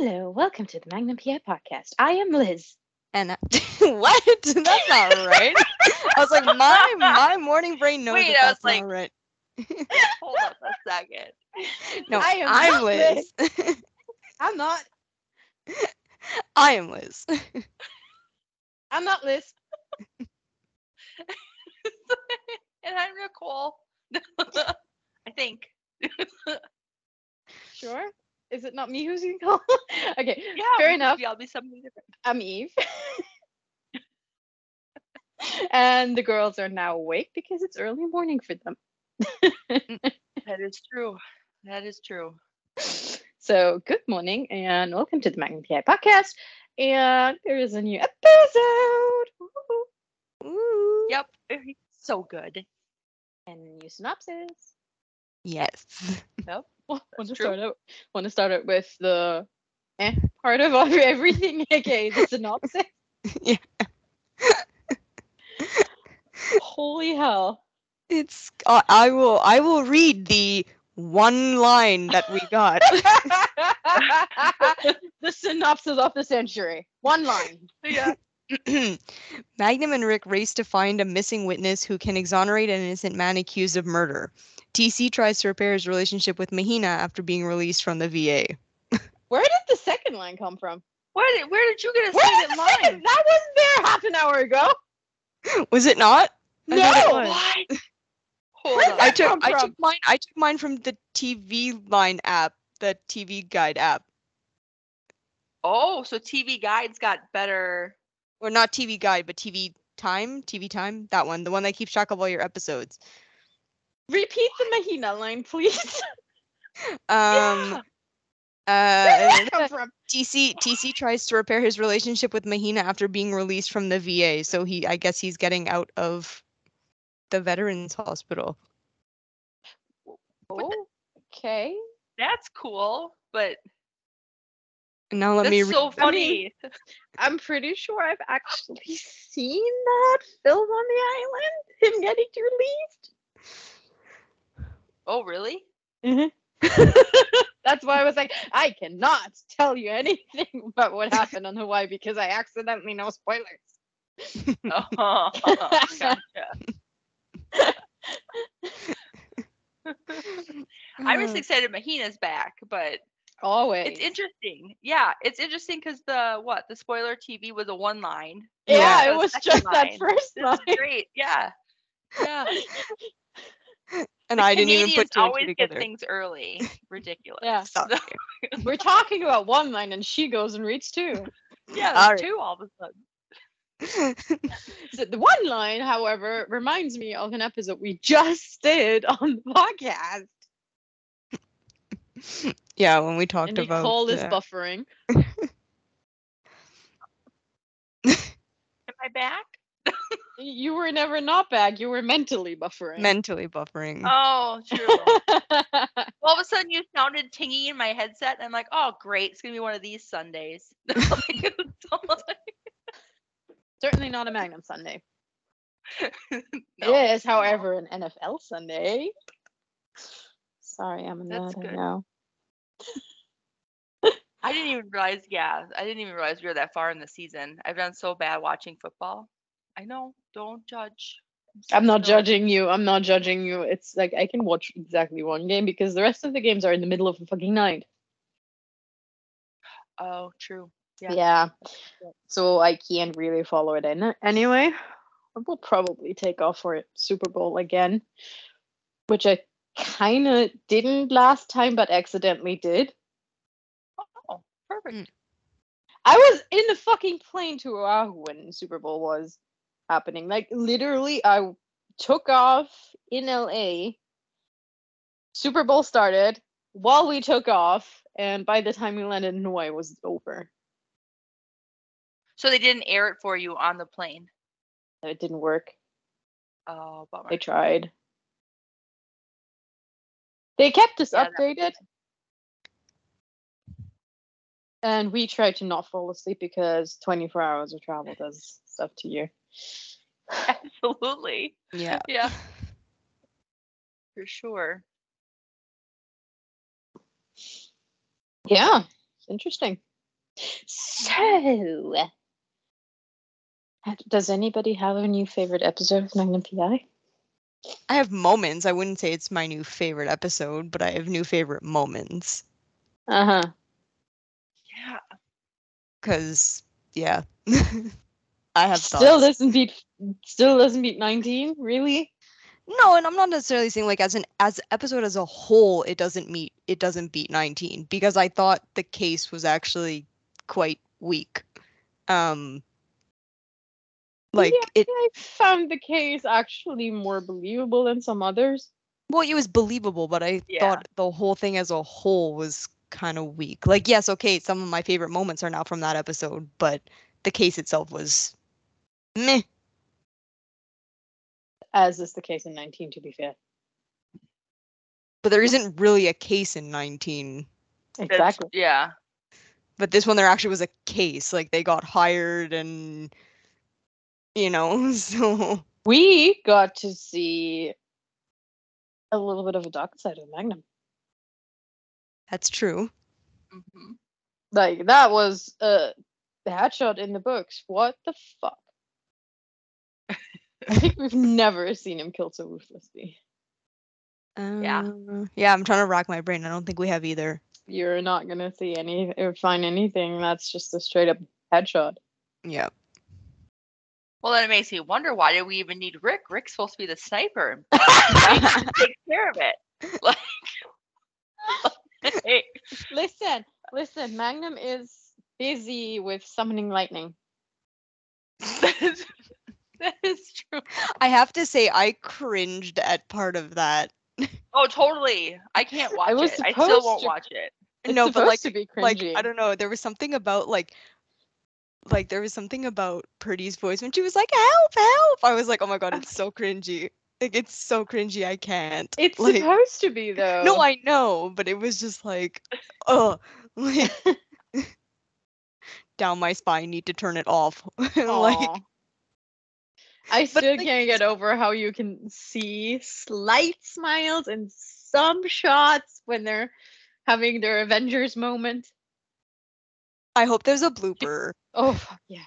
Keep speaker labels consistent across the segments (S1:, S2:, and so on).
S1: Hello, welcome to the Magnum PI podcast. I am Liz.
S2: And I- what? That's not right. I was like, my my morning brain knows
S3: Wait,
S2: that
S3: I was
S2: that's not
S3: like-
S2: right.
S3: Hold up a second.
S2: No,
S1: I am
S2: I'm
S1: not
S2: Liz.
S1: I'm not.
S2: I am Liz.
S1: I'm not Liz.
S3: and I'm Nicole. I think.
S1: Sure. Is it not me who's going to call? okay,
S3: Yeah.
S1: fair enough.
S3: I'll be something different.
S1: I'm Eve. and the girls are now awake because it's early morning for them.
S3: That is true. That is true.
S1: So, good morning and welcome to the Magnum PI podcast. And there is a new episode. Woo-hoo.
S2: Ooh.
S3: Yep. So good.
S1: And new synopsis.
S2: Yes.
S3: Yep.
S1: want
S3: That's
S1: to
S3: true.
S1: start out want to start out with the eh, part of everything okay the synopsis
S2: Yeah.
S1: holy hell
S2: It's uh, I will I will read the one line that we got.
S1: the synopsis of the century one line
S3: Yeah.
S2: Magnum and Rick race to find a missing witness who can exonerate an innocent man accused of murder. TC tries to repair his relationship with Mahina after being released from the VA.
S1: where did the second line come from
S3: Where did where did you get a
S1: where
S3: second
S1: the second
S3: line?
S1: that wasn't there half an hour ago
S2: Was it not?
S1: No
S2: thought it.
S3: What? Hold
S1: Where's
S3: on.
S1: that
S2: I took
S1: come
S2: I took mine I took mine from the TV line app, the TV guide app.
S3: Oh, so TV Guide's got better.
S2: Or not TV guide, but TV time, TV time, that one, the one that keeps track of all your episodes.
S1: repeat the mahina line please
S2: Um
S3: Yeah.
S2: uh
S1: that come from
S2: TC TC tries to repair his relationship with Mahina after being released from the VA. So he I guess he's getting out of the veterans hospital.
S1: oh okay
S3: That's cool, but
S2: And now let me
S3: that's
S2: me
S3: so funny.
S1: I'm pretty sure I've actually seen that film on the island. Him getting released.
S3: Oh, really? Mm-hmm.
S1: That's why I was like, I cannot tell you anything about what happened on Hawaii because I accidentally know spoilers.
S3: Oh, gotcha. I was excited Mahina's back, but
S1: Always.
S3: it's interesting. Yeah, it's interesting because the what the spoiler TV was a one line.
S1: yeah,
S3: the
S1: it was
S3: second
S1: just that first
S3: This
S1: line.
S3: is great. Yeah, yeah.
S2: and I didn't even put two and
S3: always
S2: two
S3: get things early. Ridiculous.
S1: Yeah.
S2: Stop.
S1: We're talking about one line and she goes and reads two.
S3: yeah,
S2: All
S3: there's
S2: right.
S3: two all of a sudden.
S1: So the one line, however, reminds me of an episode we just did on the podcast.
S2: Yeah, when we talked
S1: And
S2: about
S1: Nicole is
S2: uh,
S1: buffering.
S3: Am I back?
S1: You were never not back. You were mentally buffering.
S2: mentally buffering.
S3: Oh, true. all of a sudden, you sounded tingy in my headset, and I'm like, oh, great, it's gonna be one of these Sundays. Like, it's almost
S1: Certainly not a Magnum Sunday.
S3: like-
S1: it
S3: No,
S1: is,
S3: no.
S1: however, an NFL Sunday. Sorry, I'm a
S3: That's
S1: nerd. I
S3: good.
S1: know.
S3: I didn't even realize. Yeah, I didn't even realize we were that far in the season. I've done so bad watching football. I know. Don't judge. so
S1: I'm not judging you. I'm not judging you. It's like I can watch exactly one game because the rest of the games are in the middle of the fucking night.
S3: Oh, true. Yeah.
S1: Yeah.
S3: Yeah.
S1: So I can't really follow it in anyway. We'll probably take off for Super Bowl again, which I kind of didn't last time, but accidentally did.
S3: Oh, perfect.
S1: I was in the fucking plane to Oahu when Super Bowl was happening. Like literally, I took off in LA. Super Bowl started while we took off, and by the time we landed in Hawaii, it was over.
S3: So they didn't air it for you on the plane.
S1: It didn't work.
S3: Oh, bummer.
S1: They tried. They kept us
S3: Yeah,
S1: updated, and we tried to not fall asleep because 24 hours of travel does stuff to you.
S3: Absolutely.
S2: yeah.
S3: Yeah. For sure.
S1: Yeah, interesting. So, does anybody have a new favorite episode of Magnum PI?
S2: I have moments. I wouldn't say it's my new favorite episode, but I have new favorite moments.
S1: Uh huh.
S3: Yeah.
S2: Cause yeah. I have
S1: Still
S2: thoughts.
S1: doesn't beat. Still doesn't beat nineteen. Really?
S2: No, and I'm not necessarily saying like as an as episode as a whole, it doesn't meet it doesn't beat 19 because I thought the case was actually quite weak. Um like
S1: Yeah,
S2: it
S1: I found the case actually more believable than some others.
S2: well it was believable, but I
S3: Yeah.
S2: thought the whole thing as a whole was kind of weak. Like yes, okay, some of my favorite moments are now from that episode, but the case itself was meh.
S1: As is the case in nineteen. To be fair.
S2: But there isn't really a case in 19.
S3: That's-
S1: Exactly.
S3: Yeah.
S2: but this one there actually was a case like they got hired and you know so
S1: We got to see a little bit of a dark side of Magnum.
S2: that's true
S3: hmm
S1: Like that was a headshot in the books. What the fuck? I think we've never seen him killed so ruthlessly.
S3: Yeah.
S2: Uh, yeah i'm trying to rack my brain i don't think we have either
S1: You're not gonna see any or find anything that's just a straight up headshot.
S2: yeah
S3: Well, then it makes me wonder why do we even need Rick? Rick's supposed to be the sniper. Take care of it. Like, hey,
S1: Listen, listen, Magnum is busy with summoning lightning.
S3: that is, that is true.
S2: i have to say i cringed at part of that
S3: Oh, totally. I can't watch
S1: was
S3: it. I still won't
S1: to-
S3: watch it.
S1: It's
S2: no but like
S1: to be
S2: like i don't know there was something about like like there was something about Purdy's voice when she was like help help i was like oh my god it's so cringy like it's so cringy i can't
S1: It's
S2: like
S1: supposed to be though.
S2: no i know but it was just like oh like down my spine need to turn it off like.
S1: I
S2: But,
S1: still
S2: like,
S1: can't get over how you can see slight smiles in some shots when they're having their Avengers moment.
S2: I hope there's a blooper
S1: Oh yeah.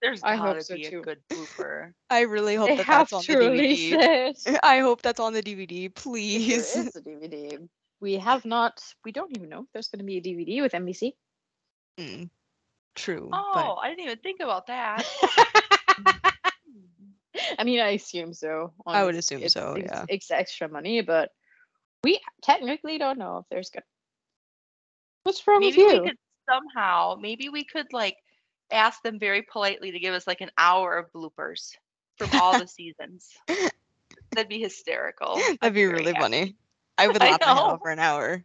S3: There's
S1: I hope
S3: gotta
S1: so
S3: be
S1: too.
S3: a good blooper.
S2: i really hope
S1: They
S2: that
S1: have
S2: that's on
S1: to
S2: the
S1: release
S2: dvd
S1: it.
S2: i hope that's on the dvd please
S1: There is a DVD. We have not. We don't even know if there's going to be a DVD with NBC.
S2: Mm, true
S3: Oh, I didn't even think about that.
S1: I mean, I assume so.
S2: I would assume
S1: It's-
S2: so,
S1: It's,
S2: yeah.
S1: it's extra money, but we technically don't know if there's good. What's wrong
S3: maybe
S1: with
S3: we
S1: you?
S3: could somehow, maybe we could like ask them very politely to give us like an hour of bloopers from all the seasons. That'd be hysterical. I'd
S2: that'd be really
S3: happy.
S2: funny i would
S3: I
S2: laugh my head for an hour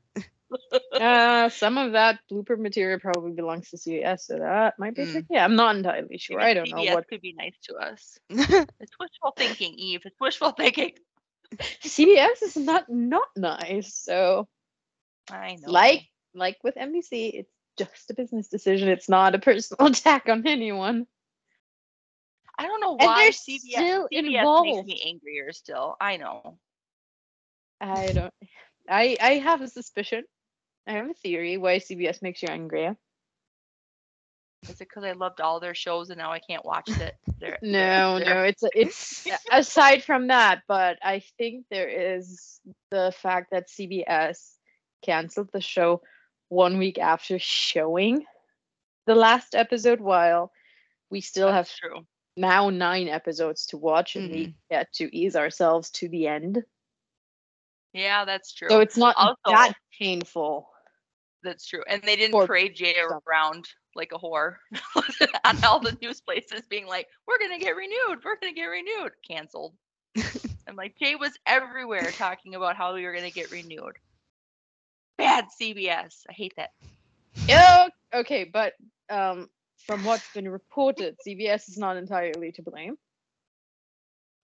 S1: Uh, some of that blooper material probably belongs to CBS, so that might be
S2: Mm.
S1: tricky. I'm not entirely sure.
S3: Maybe
S1: I don't know what
S3: could be nice to us. It's wishful thinking, Eve. It's wishful thinking.
S1: CBS is not not nice. So,
S3: I know.
S1: like like with NBC, it's just a business decision. It's not a personal attack on anyone.
S3: I don't know
S1: And
S3: why
S1: they're
S3: CBS,
S1: still
S3: CBS makes me angrier still. I know.
S1: I don't. I I have a suspicion. I have a theory why CBS makes you angry.
S3: Is it because I loved all their shows and now I can't watch it? Their,
S1: No,
S3: their-
S1: no, it's it's aside from that, but I think there is the fact that CBS canceled the show one week after showing the last episode while we still have
S3: That's true.
S1: now nine episodes to watch and we mm-hmm. get to ease ourselves to the end.
S3: Yeah, that's true.
S1: So it's not
S3: Also-
S1: that painful.
S3: That's true. And they didn't parade Jay around like a whore on all the news places being like, we're going to get renewed. We're going to get renewed. Canceled. I'm like, Jay was everywhere talking about how we were going to get renewed. Bad CBS. I hate that.
S1: Yeah, okay, but um from what's been reported, CBS is not entirely to blame.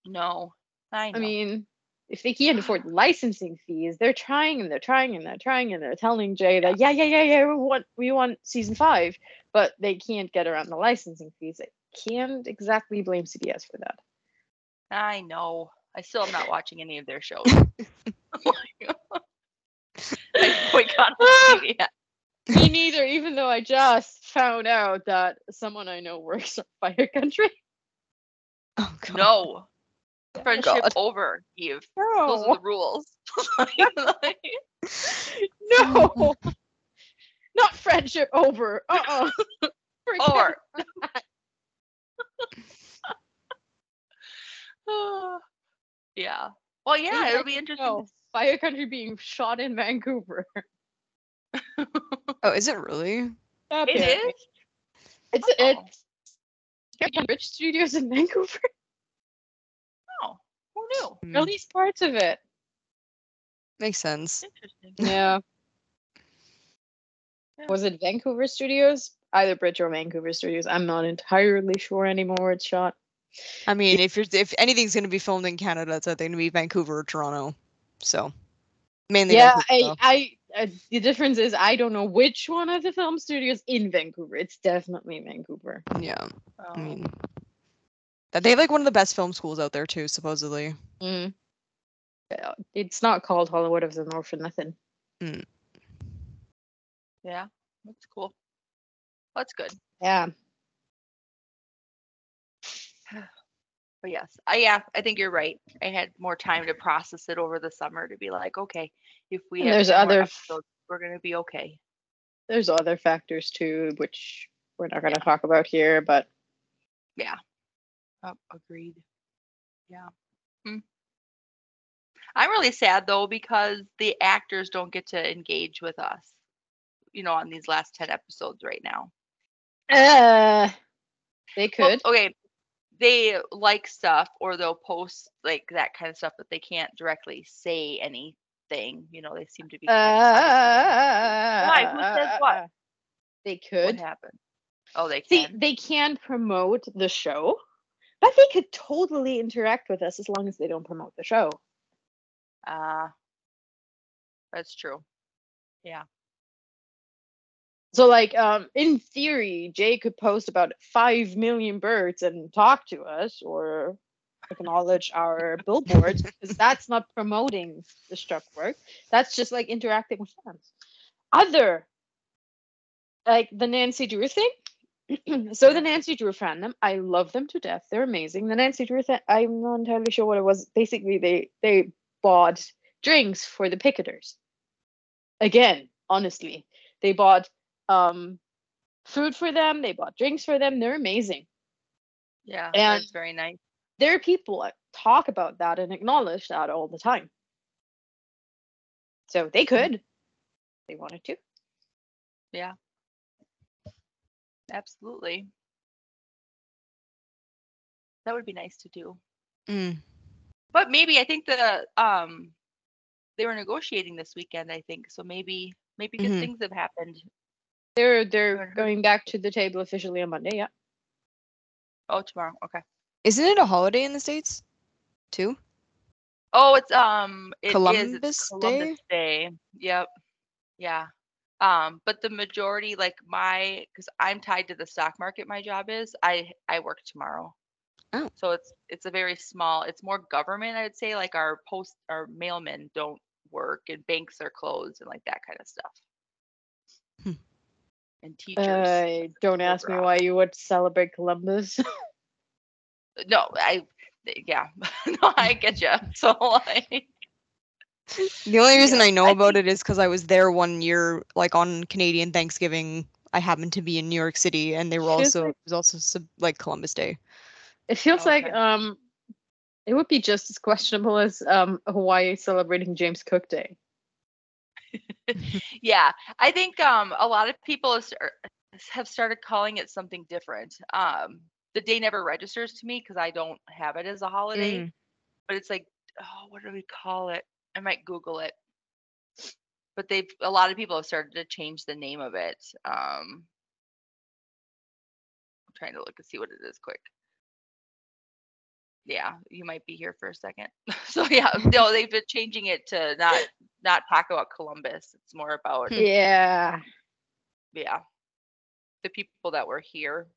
S3: No. I.
S1: I mean, if they can't afford licensing fees, they're trying and they're trying and they're trying and they're telling Jay that yeah, yeah, yeah, yeah, we want we want season five, but they can't get around the licensing fees. I can't exactly blame CBS for that.
S3: I know. I still am not watching any of their shows. I boycott CBS.
S1: Me neither, even though I just found out that someone I know works at Fire Country.
S2: Oh god.
S3: No. Friendship
S2: God.
S3: over, Eve. Those are the rules.
S1: no, not friendship over. Uh uh
S3: or yeah. Well, yeah, it'll be interesting.
S1: No, Fire Country being shot in Vancouver.
S2: Oh, is it really?
S3: to- It is.
S1: It's
S3: Oh.
S1: it's Bridge Studios in Vancouver.
S3: Oh, who knew?
S2: Hmm,
S1: At least parts of it.
S2: Makes sense.
S3: Interesting.
S1: Yeah.
S3: Yeah.
S1: Was it Vancouver Studios? Either Bridge or Vancouver Studios. I'm not entirely sure anymore where it's shot.
S2: I mean, if you're if anything's gonna be filmed in Canada, it's either gonna be Vancouver or Toronto. So mainly
S1: yeah,
S2: Vancouver.
S1: I,
S2: though.
S1: I, uh, the difference is I don't know which one of the film studios in Vancouver. It's definitely Vancouver.
S2: yeah.
S3: Oh.
S2: I mean, that they have like one of the best film schools out there too, supposedly.
S1: Mm. It's not called Hollywood of the North for nothing.
S3: yeah, that's cool. That's good.
S1: Yeah.
S3: But yes, I yeah, I think you're right. I had more time to process it over the summer to be like, okay, if we
S1: And
S3: have
S1: there's other
S3: episodes, we're gonna be okay.
S1: There's other factors too, which we're not going to talk about here, but
S3: Oh, agreed. Yeah. Hmm. I'm really sad though because the actors don't get to engage with us, you know, on these last 10 episodes right now.
S1: uh, they
S3: Well,
S1: could.
S3: okay. They like stuff or they'll post like that kind of stuff, but they can't directly say anything. You know, they seem to be.
S1: Uh,
S3: kind of silent. Why? Who says what?
S1: They
S3: What
S1: could.
S3: happened? Oh, they
S1: See,
S3: can.
S1: they can promote the show, but they could totally interact with us as long as they don't promote the show.
S3: Uh, that's true. Yeah.
S1: So, like, um, in theory, Jay could post about five million birds and talk to us or acknowledge our billboards because that's not promoting the struck work. That's just like interacting with fans. Other, like the Nancy Drew thing. so the Nancy Drew fandom, I love them to death. They're amazing. The Nancy Drew thing, I'm not entirely sure what it was. Basically, they they bought drinks for the picketers. Again, honestly, they bought um food for them. They bought drinks for them. They're amazing.
S3: Yeah.
S1: And-
S3: that's very nice.
S1: There are people that talk about that and acknowledge that all the time. So they could, if they wanted to.
S3: Yeah, absolutely. That would be nice to do.
S2: Mm.
S3: But maybe I think the um they were negotiating this weekend, I think. So maybe maybe good
S2: Mhm.
S3: things have happened.
S1: They're they're going back to the table officially on Monday. Yeah.
S3: Oh, tomorrow. Okay.
S2: Isn't it a holiday in the states? Too?
S3: Oh, it's um it is,
S2: Columbus
S3: it's Columbus Day. Yep. Yeah. Um, but the majority, like my, because I'm tied to the stock market, my job is, I I work tomorrow.
S2: Oh.
S3: So it's it's a very small, it's more government, I'd say. Like our post, our mailmen don't work, and banks are closed, and like that kind of stuff. And teachers.
S1: Uh, don't ask me why you would celebrate Columbus.
S3: no, I, yeah, no, I get you. So like,
S2: The only reason
S3: Yeah,
S2: I know
S3: I
S2: about it is because I was there one year, like on Canadian Thanksgiving. I happened to be in New York City, and they were
S1: Feels
S2: also
S1: like-
S2: it was also sub- like Columbus Day.
S1: it feels like
S3: Okay.
S1: um, it would be just as questionable as um Hawaii celebrating James Cook Day.
S3: yeah, I think um a lot of people have started calling it something different. Um, the day never registers to me because I don't have it as a holiday,
S2: Mm.
S3: but it's like, oh, what do we call it? I might Google it. But they've a lot of people have started to change the name of it. Um, I'm trying to look and see what it is quick. Yeah, you might be here for a second. so yeah, no, they've been changing it to not not talk about Columbus. It's more about
S2: Hmm.
S1: Yeah.
S3: yeah, the people that were here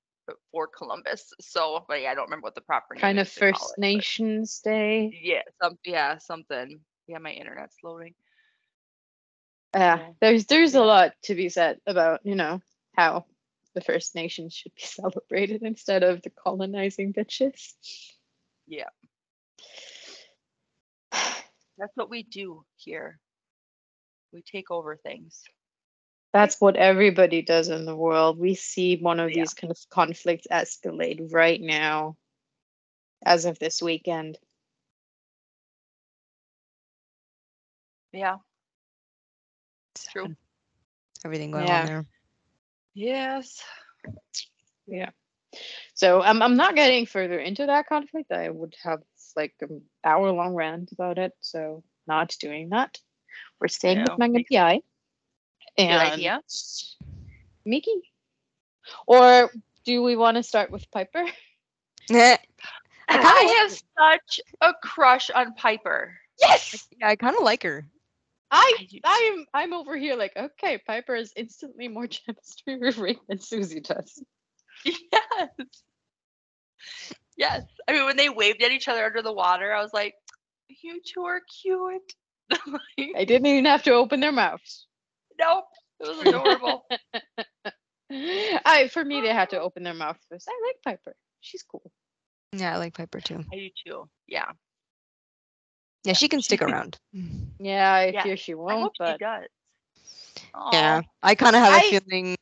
S3: for Columbus. So, but yeah, I don't remember what the proper name
S1: Kind of First
S3: it,
S1: Nations Day.
S3: Yeah, some yeah, something. Yeah, my internet's loading.
S1: yeah, there's there's a lot to be said about you know how the First Nations should be celebrated instead of the colonizing bitches.
S3: Yeah. That's what we do here. We take over things.
S1: That's what everybody does in the world. We see one of
S3: Yeah.
S1: these kind of conflicts escalate right now, as of this weekend.
S3: Yeah.
S2: It's
S3: True.
S2: Everything going
S1: Yeah.
S2: on there.
S3: Yes.
S1: Yeah. So I'm I'm not getting further into that conflict. I would have like an hour long rant about it. So not doing that. We're staying
S3: No,
S1: with
S3: Magnum
S1: PI. And
S3: idea.
S1: Miggy. Or do we want to start with Piper?
S2: I
S3: I,
S2: kinda like
S3: have such a crush on Piper.
S1: Yes.
S2: Yeah, I kind of like her.
S1: I
S3: I
S1: I'm I'm over here like okay, Piper is instantly more chemistry with Rick than Susie does.
S3: Yes. Yes. I mean, when they waved at each other under the water, I was like, you two are cute. Like,
S1: I didn't even have to open their mouths.
S3: nope. It was adorable.
S1: I for me they had to open their mouth first. I like Piper. She's cool.
S2: Yeah, I like Piper too.
S3: I do too. Yeah.
S2: Yeah, she can stick around.
S1: Yeah, I
S3: Yeah,
S1: fear she
S3: I hope
S1: won't,
S3: she
S1: but
S3: does.
S2: Yeah, I kind of have a
S1: I-
S2: feeling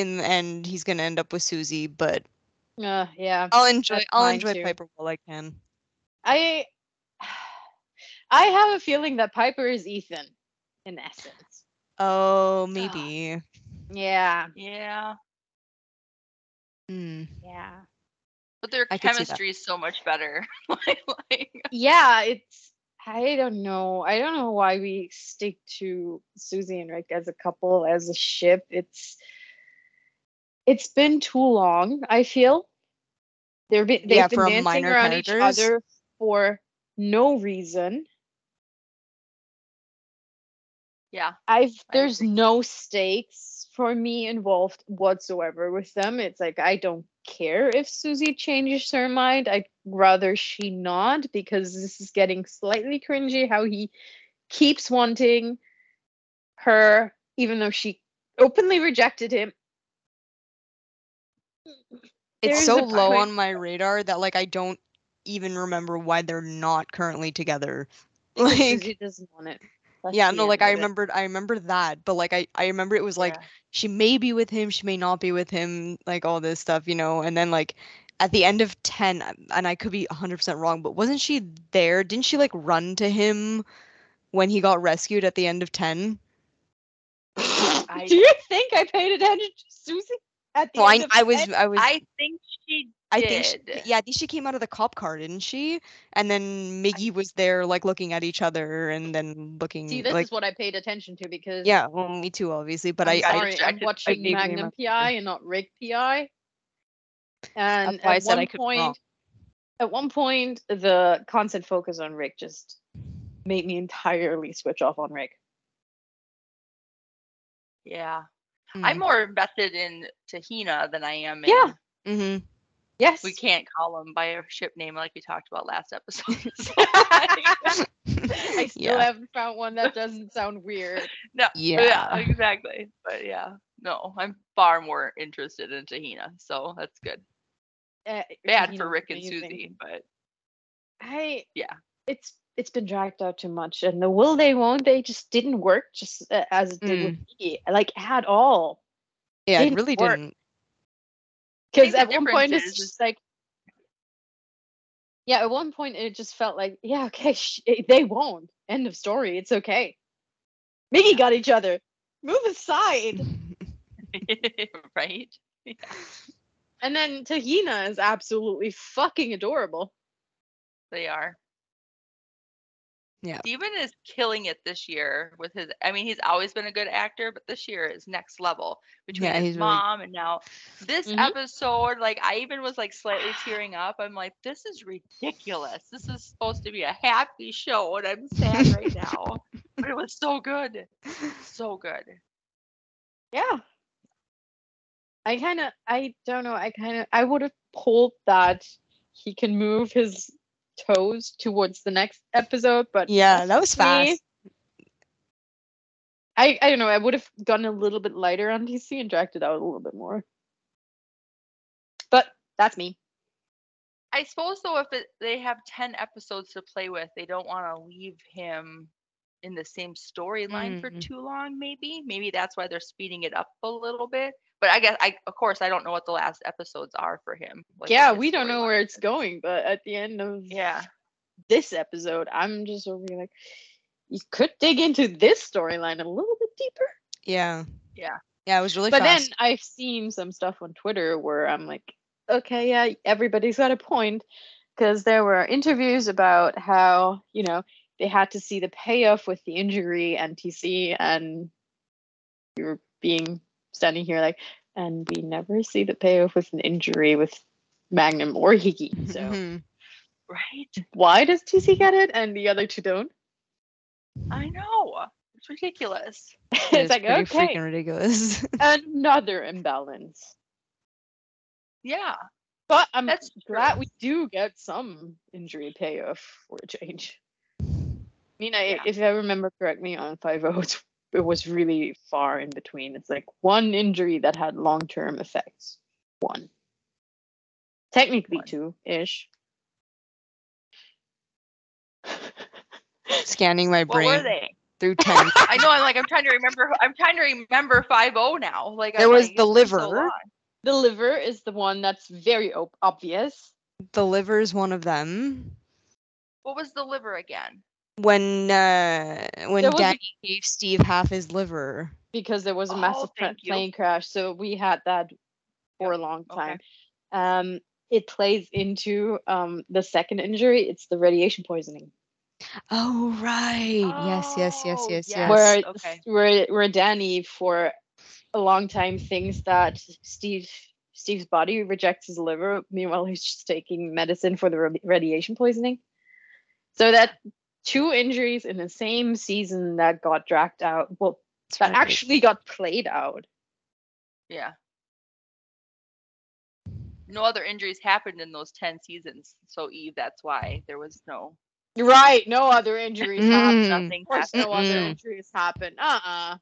S2: in the end he's gonna end up with Susie, but
S1: uh, yeah.
S2: I'll enjoy.
S1: That's
S2: I'll enjoy
S1: too.
S2: Piper while I can.
S1: I I have a feeling that Piper is Ethan in essence.
S2: Oh, maybe.
S1: Yeah.
S3: Yeah.
S2: Hmm.
S1: Yeah.
S3: But their
S2: I could see that.
S3: chemistry is so much better. like, like,
S1: Yeah, it's I don't know. I don't know why we stick to Susie and Rick as a couple, as a ship. It's it's been too long, I feel. They've been they've
S2: Yeah,
S1: been dancing around each other for no reason.
S3: yeah.
S1: I've there's no stakes for me involved whatsoever with them. It's like I don't care if Susie changes her mind. I'd rather she not because this is getting slightly cringy how he keeps wanting her even though she openly rejected him.
S2: It's so low on my radar that like I don't even remember why they're not currently together. Like
S1: Susie doesn't want it. That's
S2: yeah, no, like I
S1: of it.
S2: remembered I remember that, but like I I remember it was like
S3: yeah.
S2: she may be with him, she may not be with him, like all this stuff, you know. And then like at the end of 10 um, and I could be 100% wrong, but wasn't she there? Didn't she like run to him when he got rescued at the end of 10?
S3: I-
S1: Do you think I paid attention to Susie at the
S2: I,
S1: of
S2: I was I was
S3: I think she
S2: I
S3: did.
S2: think she, yeah, I think she came out of the cop car, didn't she? And then Miggy was there like looking at each other and then looking
S1: See, this
S2: like
S1: is what I paid attention to because
S2: yeah, well, me too obviously, but
S1: I'm
S2: I,
S3: got
S2: I
S1: sorry, I'm watching
S2: vaguely
S1: Magnum. PI and not Rick PI. And
S2: I
S1: at
S2: I
S1: one point, at one point, the constant focus on Rick just made me entirely switch off on Rick.
S3: Yeah.
S2: Mm.
S3: I'm more invested in Tahina than I am in.
S1: Yeah.
S2: Mhm.
S1: Yes,
S3: We can't call him by a ship name like we talked about last episode.
S1: I still
S2: yeah.
S1: haven't found one that doesn't sound weird.
S3: no.
S2: Yeah.
S3: Yeah. Exactly. But yeah. No, I'm far more interested in Tahina. So that's good.
S1: Uh,
S3: Bad
S1: you
S3: for Rick and
S1: amazing.
S3: Susie, but
S1: I
S3: Yeah.
S1: it's it's been dragged out too much, and the will they won't they just didn't work just uh, as it did with Miggy, like at all.
S2: Yeah, it
S1: didn't
S2: really
S1: work.
S2: didn't.
S1: Because at one point
S3: difference
S1: it's just like, yeah, at one point it just felt like, yeah, okay, sh- eh, they won't. End of story. It's okay. Miggy got each other. Move aside.
S3: right?
S1: And then Tahina is absolutely fucking adorable.
S3: They are.
S2: Yeah.
S3: Stephen is killing it this year with his I mean, he's always been a good actor, but this year is next level between
S2: Yeah,
S3: his
S2: really-
S3: mom and now this
S1: Mhm.
S3: episode, like I even was like slightly tearing up. I'm like, this is ridiculous. This is supposed to be a happy show, and I'm sad right now. But it was so good. So good.
S1: Yeah. I kind of, I don't know, I kind of, I would have pulled that he can move his toes towards the next episode, but
S2: Yeah, that was
S1: me,
S2: fast.
S1: I I don't know. I would have gone a little bit lighter on TC and dragged it out a little bit more. But that's me.
S3: I suppose though, if it, they have ten episodes to play with, they don't want to leave him in the same storyline for
S2: Mm.
S3: too long. Maybe, maybe that's why they're speeding it up a little bit. But I guess I, of course, I don't know what the last episodes are for him. like,
S1: yeah, we don't know where it's
S3: is.
S1: going, but at the end of
S3: Yeah,
S1: this episode, I'm just over here like, you could dig into this storyline a little bit deeper.
S2: Yeah.
S3: Yeah.
S2: Yeah, it was really
S1: but
S2: fast.
S1: then I've seen some stuff on Twitter where I'm like, okay, yeah, everybody's got a point. Because there were interviews about how, you know, they had to see the payoff with the injury and TC, and we were being standing here like, and we never see the payoff with an injury with Magnum or Higgy. So
S2: Mhm.
S3: right.
S1: why does TC get it and the other two don't?
S3: I know. It's ridiculous.
S2: It
S1: it's
S2: is
S1: like, okay,
S2: freaking ridiculous.
S1: another imbalance.
S3: Yeah.
S1: But I'm
S3: That's
S1: glad
S3: true.
S1: we do get some injury payoff for a change. I mean, I,
S3: Yeah.
S1: if I remember correctly, on Five O, it was really far in between. It's like one injury that had long term effects. One. Technically,
S3: One.
S1: two ish.
S2: Scanning my
S3: What were
S2: brain
S3: they?
S2: through 10.
S3: I know. I'm like, I'm trying to remember. I'm trying to remember five zero now. Like
S2: There
S3: I'm
S2: was
S3: like,
S2: the
S3: it's so
S2: liver.
S1: the liver is the one that's very op- obvious.
S2: the liver is one of them.
S3: What was the liver again?
S2: When uh when
S1: There was a-
S2: Danny gave Steve half his liver.
S1: because there was a
S3: Oh,
S1: massive pla-
S3: you.
S1: plane crash. So we had that for a long
S3: okay.
S1: time. Um, it plays into um, the second injury. It's the radiation poisoning,
S2: Oh right. yes, yes, yes,
S3: Oh,
S2: yes,
S3: yes.
S2: yes.
S1: where
S3: okay.
S1: where where Danny for a long time thinks that Steve Steve's body rejects his liver. Meanwhile, he's just taking medicine for the radiation poisoning. So that two injuries in the same season that got dragged out. Well, that actually got played out.
S3: Yeah. No other injuries happened in those 10 seasons. So, Eve, that's why there was no,
S1: Right. No other injuries happened.
S3: Nothing
S1: Of course,
S3: happened.
S1: no other injuries happened. Uh uh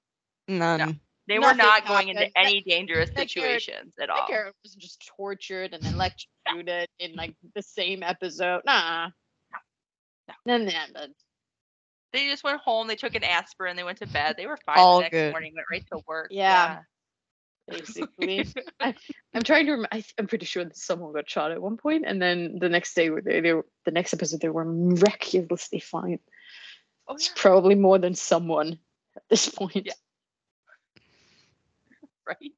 S2: None.
S3: They were
S1: nothing
S3: not going into any dangerous
S1: that Garrett-
S3: situations at
S1: The
S3: all.
S1: character was just tortured and electrocuted in like the same episode. Nah.
S3: No.
S1: None of that. but-
S3: They just went home, they took an aspirin, they went to bed. They were fine
S2: All
S3: the next
S2: good.
S3: morning, went right to work.
S1: Yeah. Basically, I, I'm trying to. Rem- I, I'm pretty sure that someone got shot at one point, and then the next day, they, they were, the next episode, they were miraculously fine.
S3: Oh,
S1: It's probably more than someone at this point.
S3: Yeah. Right?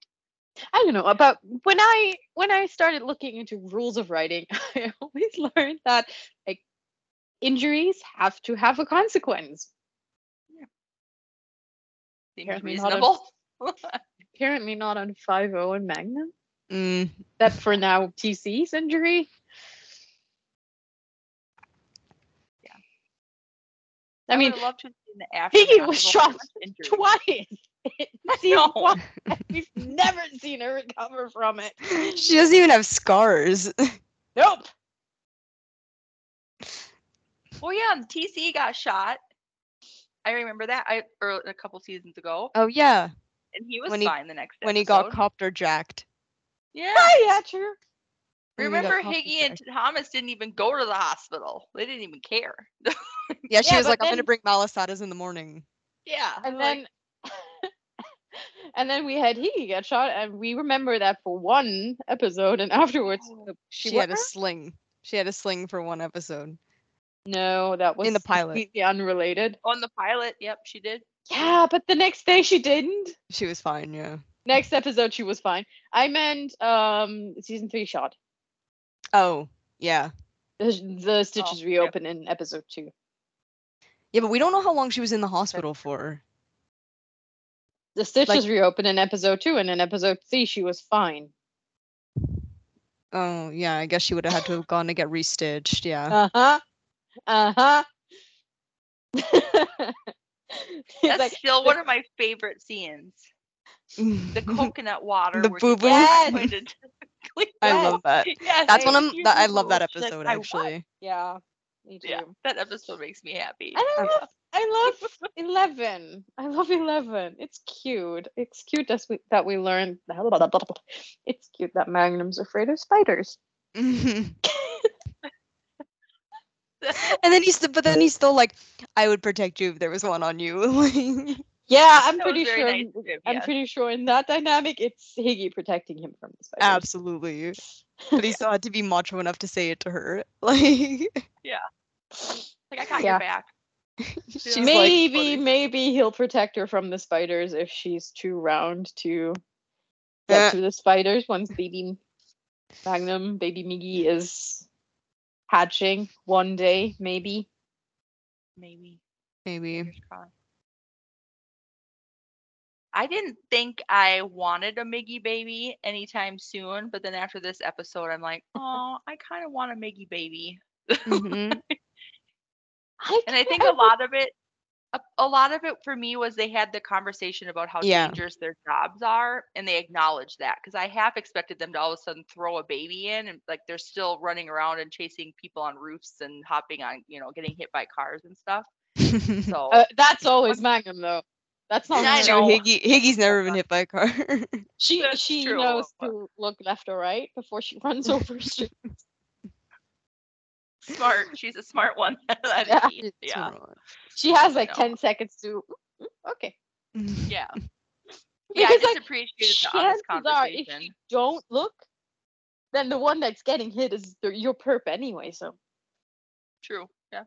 S1: I don't know about when I when I started looking into rules of writing, I always learned that like injuries have to have a consequence.
S3: Seems
S1: Apparently not a-
S3: reasonable.
S1: Apparently not on 5 and Magnum.
S2: Mm,
S1: That for now TC's injury.
S3: Yeah.
S1: I mean,
S3: would love to have the aftermath Higgy
S1: was shot
S3: bunch of injuries.
S1: twice. in season
S3: know.
S1: one, and We've never seen her recover from it.
S2: she doesn't even have scars.
S1: Nope.
S3: Well, yeah, and TC got shot. I remember that. I early, a couple seasons ago,
S2: oh yeah,
S3: and he was
S2: When he-
S3: fine the next
S2: when he got
S3: episode.
S2: copter jacked.
S3: Yeah.
S1: Oh, yeah, true.
S2: When he got
S3: Remember,
S2: copter
S3: Higgy and Thomas didn't even go to the hospital. They didn't even care.
S2: Yeah, she
S1: Yeah,
S2: was
S1: but
S2: like, "I'm gonna bring malasadas in the morning."
S3: yeah.
S1: and
S3: like,
S1: then and then we had he get shot and we remember that for one episode and afterwards
S3: Oh,
S2: She,
S1: she,
S2: had a sling. She had a sling for one episode.
S1: No that was
S2: in the pilot.
S1: completely unrelated
S3: on the pilot, yep, she did.
S1: yeah but the next day she didn't
S2: She was fine. Yeah.
S1: next episode she was fine i meant um season three shot
S2: Oh yeah,
S1: the, the stitches
S3: yep.
S1: reopen in episode two
S2: yeah, but we don't know how long she was in the hospital for.
S1: the stitches reopen in episode two and in episode three she was fine
S2: Oh yeah, I guess she would have had to have gone to get restitched. Yeah.
S1: uh-huh uh-huh
S3: That's
S1: like,
S3: still one of my favorite scenes. The coconut water.
S2: The boo-boo?
S3: gets pointed to the
S2: I love that.
S3: Yes,
S2: That's
S3: I
S2: one of
S3: hear
S2: that I love that
S3: She's like,
S2: episode actually.
S1: yeah me too
S3: Yeah, that episode makes me happy.
S1: I don't
S2: Um,
S1: know. I love Eleven. I love Eleven. It's cute. It's cute that we that we learned. It's cute that Magnum's afraid of spiders.
S2: And then he's still, but then he's still like, I would protect you if there was one on you.
S1: Yeah, I'm
S3: That
S1: pretty sure.
S3: nice of him,
S1: I'm
S3: yes.
S1: pretty sure in that dynamic, it's Higgy protecting him from the spiders.
S2: absolutely. But he still had to be macho enough to say it to her. Like, yeah,
S3: Like I got
S1: Yeah.
S3: your back.
S2: she's
S3: Yeah.
S2: like,
S1: maybe, maybe he'll protect her from the spiders if she's too round to get
S2: Eh.
S1: to the spiders once baby Magnum, baby Miggy is hatching one day, maybe.
S3: Maybe.
S2: maybe.
S3: I didn't think I wanted a Miggy baby anytime soon, but then after this episode, I'm like, oh, I kind of want a Miggy baby.
S2: Mhm.
S1: I
S3: And I think a lot of it, a, a lot of it for me was they had the conversation about how
S2: Yeah.
S3: dangerous their jobs are, and they acknowledged that because I half expected them to all of a sudden throw a baby in, and like they're still running around and chasing people on roofs and hopping on, you know, getting hit by cars and stuff. So
S1: Uh, that's always Magnum though. That's not
S3: I
S1: her.
S2: True,
S3: know.
S2: Higgy, Higgy's never been hit by a car.
S1: She
S3: That's
S1: she
S3: true,
S1: knows to look left or right before she runs over. street.
S3: Smart. She's a smart one. That
S1: Yeah.
S3: is- yeah.
S1: she has like ten seconds to. "Mm, Okay.
S3: Yeah. Yeah, I just
S1: like,
S3: appreciated the honest
S1: chances are, if you don't look, then the one that's getting hit is the, your perp anyway. So
S3: True. Yeah.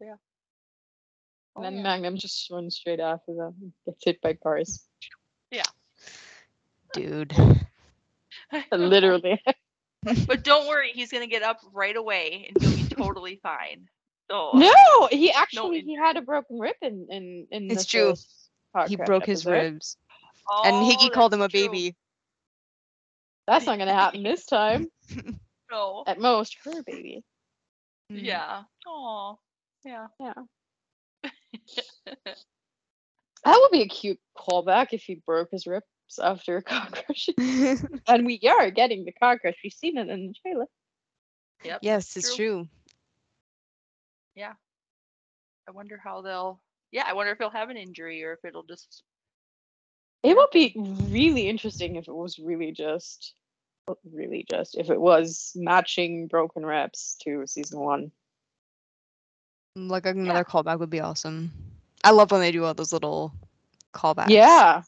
S3: Yeah.
S1: and
S3: Oh,
S1: then
S3: yeah.
S1: Magnum just runs straight after them, and gets hit by cars. Yeah.
S2: Dude.
S1: Literally.
S3: But don't worry, he's gonna get up right away and he'll be totally fine. So
S1: no, he actually he had a broken rib in in in
S2: It's
S1: the
S2: true. He
S1: crash
S2: broke his
S1: episode.
S2: ribs. And Higgy
S3: Oh,
S2: called him a
S3: true.
S2: baby.
S1: That's not gonna happen this time.
S3: No.
S1: At most, her baby.
S2: Mm.
S3: Yeah. Oh. Yeah.
S1: Yeah. That would be a cute callback if he broke his ribs after a car crash. and we are getting the car crash. We've seen it in the trailer.
S3: Yep.
S2: yes, it's true. Yeah.
S3: I wonder how they'll. Yeah, I wonder if he'll have an injury or if it'll just.
S1: It would be really interesting if it was really just, really just, if it was matching broken reps to season one.
S2: Like another callback would be awesome. I love when they do all those little callbacks.
S1: Yeah,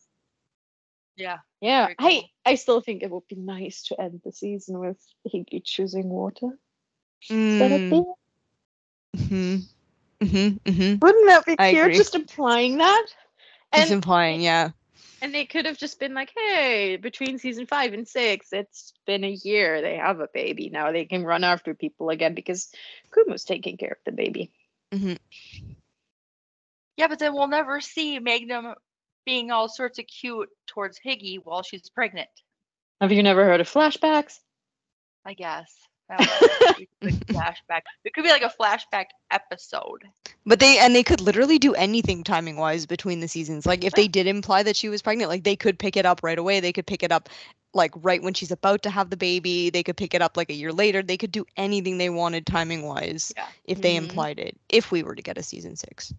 S3: Yeah.
S1: yeah.
S3: Very
S1: Hey,
S3: cool.
S1: I still think it would be nice to end the season with Higgy choosing water instead of
S2: Mm,
S1: beer.
S2: hmm hmm hmm
S1: Wouldn't that be
S2: I
S1: cute?
S2: agree.
S1: Just implying that.
S2: He's
S1: And
S2: implying, yeah.
S1: and they could have just been like, hey, between season five and six, it's been a year. They have a baby. Now they can run after people again because Kumu's taking care of the baby.
S2: hmm
S3: Yeah, but then we'll never see Magnum being all sorts of cute towards Higgy while she's pregnant.
S1: Have you never heard of flashbacks?
S3: I guess. That would be like flashback. It could be like a flashback episode.
S2: But they and they could literally do anything timing wise between the seasons. Like if they did imply that she was pregnant, like they could pick it up right away. They could pick it up like right when she's about to have the baby. They could pick it up like a year later. They could do anything they wanted timing wise
S3: Yeah.
S2: if they
S1: Mhm.
S2: implied it. If we were to get a season six.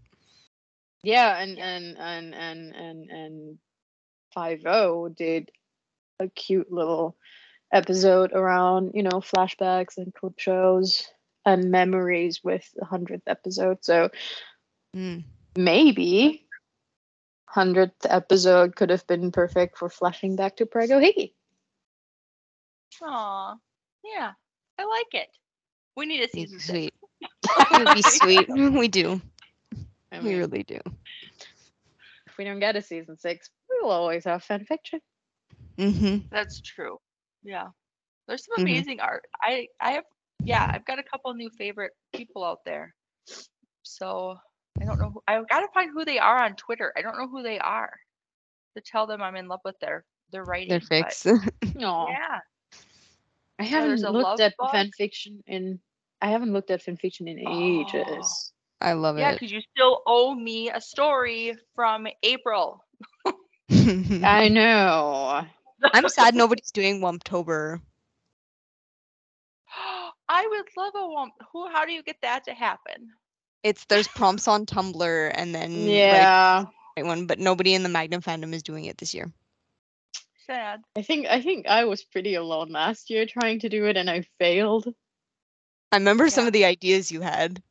S1: Yeah, and
S3: Yeah.
S1: and and and and and Five O did a cute little episode around you know flashbacks and clip shows and memories with the hundredth episode. So
S2: Mm.
S1: maybe hundredth episode could have been perfect for flashing back to Prego Higgy.
S3: Aw. Yeah. I like it. We need a
S2: Be
S3: season
S2: sweet. It would be sweet. we do.
S1: I
S2: We really do.
S1: if we don't get a season six, we will always have fan fiction.
S2: hmm
S3: That's true. Yeah. There's some
S2: Mhm.
S3: amazing art. I I have yeah, I've got a couple new favorite people out there. So I don't know who, I've got to find who they are on Twitter. I don't know who they are to tell them I'm in love with their their writing.
S2: They're
S3: but
S2: fixed.
S1: No,
S3: Yeah.
S1: I haven't
S3: a
S1: looked at
S3: bug.
S1: fan fiction in. I haven't looked at fan fiction in
S3: Oh.
S1: ages.
S2: I love
S3: Yeah,
S2: it.
S3: Yeah, because you still owe me a story from April.
S1: I know.
S2: I'm sad nobody's doing Whumptober.
S3: I would love a one. Who? How do you get that to happen?
S2: It's there's prompts on Tumblr and then like,
S1: Yeah.
S2: right one, but nobody in the Magnum fandom is doing it this year.
S3: Sad.
S1: I think I think I was pretty alone last year trying to do it and I failed.
S2: I remember some of the ideas you had.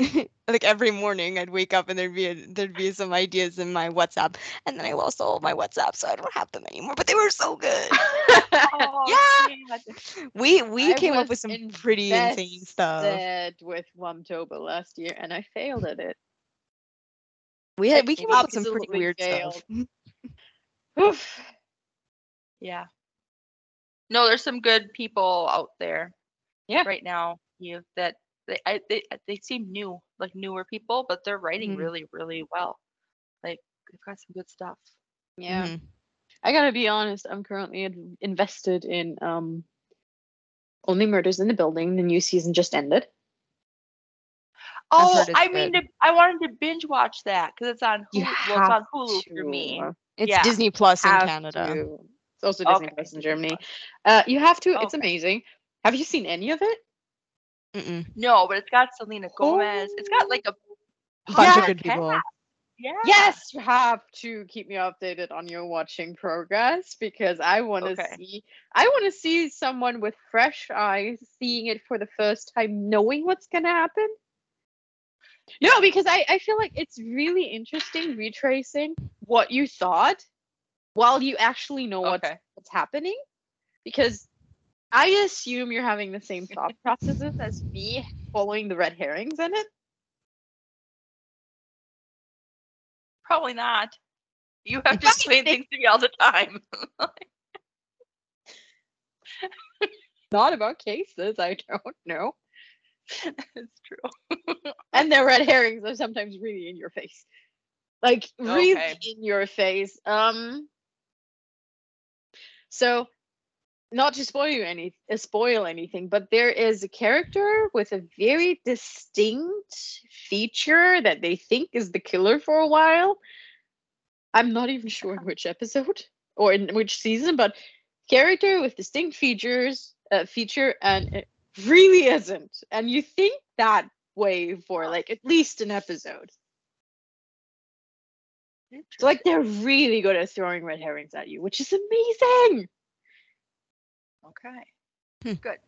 S2: like every morning I'd wake up and there'd be a, there'd be some ideas in my WhatsApp and then I lost all my WhatsApp so I don't have them anymore but they were so good.
S3: Oh,
S2: Yeah.
S3: sad.
S2: We we
S1: I
S2: came up with some pretty insane stuff.
S1: invested with Whumptober last year and I failed at it.
S2: We had we came up with some pretty weird
S1: failed.
S2: stuff.
S1: Oof.
S3: Yeah. No, there's some good people out there.
S1: Yeah.
S3: Right now, you that they I, they they seem new, like newer people, but they're writing
S2: Mhm.
S3: really really well. Like they've got some good stuff.
S1: Yeah.
S2: Mhm.
S1: I gotta be honest, I'm currently invested in um Only Murders in the Building. The new season just ended.
S3: Oh,
S2: heard it's
S3: I mean, to, I wanted to binge watch that because it's on
S1: You
S3: Hulu. Well, it's on
S1: have
S3: Hulu for me.
S1: to.
S2: It's
S3: Yeah.
S2: Disney Plus in
S1: Have
S2: Canada.
S1: to. It's also Disney
S3: Okay,
S1: Plus in Germany. Uh, you have to. It's amazing. Have you seen any of it?
S2: Mm-mm.
S3: No, but it's got Selena Gomez. It's got like a
S2: Bunch of good people.
S3: yeah.
S1: Yes, you have to keep me updated on your watching progress because I want to
S3: Okay.
S1: see. I want to see someone with fresh eyes seeing it for the first time, knowing what's gonna happen. No, because I I feel like it's really interesting retracing what you thought while you actually know what's what's happening, because I assume you're having the same thought processes as me, following the red herrings in it.
S3: Probably not. You have to explain things to me all the time.
S1: Not about cases, I don't know.
S3: it's true.
S1: and their red herrings are sometimes really in your face like really
S3: Okay.
S1: in your face um so not to spoil you any uh, spoil anything but there is a character with a very distinct feature that they think is the killer for a while. I'm not even sure in which episode or in which season but character with distinct features uh, feature and it really isn't. And you think that way for like at least an episode. So like they're really good at throwing red herrings at you which is amazing
S3: Okay.
S2: Hmm.
S3: Good.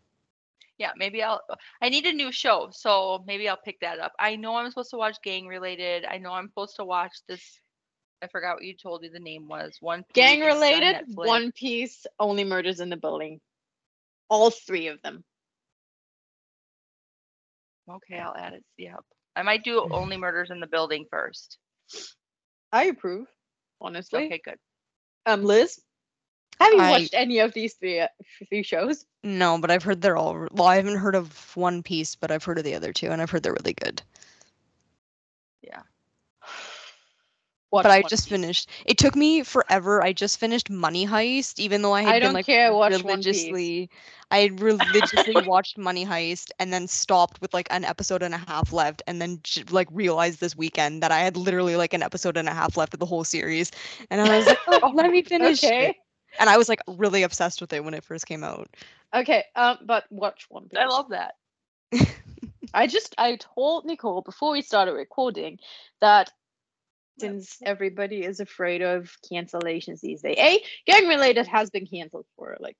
S3: Yeah, maybe I'll. I need a new show, so maybe I'll pick that up. I know I'm supposed to watch gang related. I know I'm supposed to watch this. I forgot what you told me the name was. One Piece,
S1: gang
S3: it's on
S1: related one piece only murders in the building all three of them
S3: Okay, I'll add it. Yep. I might do
S2: Mhm.
S3: only murders in the building first.
S1: i approve honestly
S3: Okay, good.
S1: um liz have you
S2: I-
S1: watched any of these three uh, three shows
S2: No, but I've heard they're all well. I haven't heard of One Piece, but I've heard of the other two, and I've heard they're really good.
S1: Watch
S2: but I just
S1: Piece.
S2: finished. It took me forever. I just finished Money Heist, even though I had
S1: I
S2: been like
S1: care,
S2: religiously. I had religiously watched Money Heist and then stopped with like an episode and a half left, and then like realized this weekend that I had literally like an episode and a half left of the whole series, and I was like, oh, let me finish
S1: okay
S2: it. And I was like really obsessed with it when it first came out.
S1: okay um but watch one piece
S3: I love that.
S1: I just I told Nicole before we started recording that since everybody is afraid of cancellations these days, a gang related has been canceled for like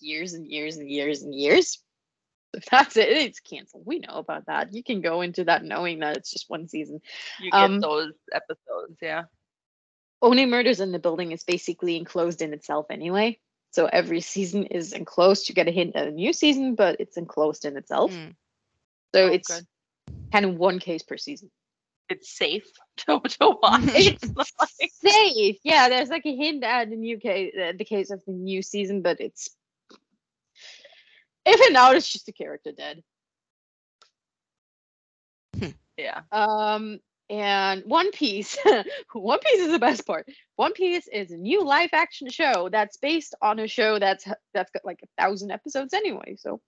S1: years and years and years and years. If that's it, it's canceled. We know about that. You can go into that knowing that it's just one season.
S3: You get
S1: Um,
S3: those episodes, yeah.
S1: Only Murders in the Building is basically enclosed in itself anyway. So every season is enclosed. You get a hint at a new season, but it's enclosed in itself.
S2: Mm.
S1: So
S3: Oh,
S1: it's
S3: good.
S1: kind of one case per season.
S3: It's safe to, to watch.
S1: It's
S3: like-
S1: safe. Yeah, there's like a hint at the new case, uh, the case of the new season, but it's if in doubt, it's just a character dead.
S3: yeah.
S1: Um, and One Piece, One Piece is the best part. One Piece is a new live action show that's based on a show that's that's got like a thousand episodes anyway. So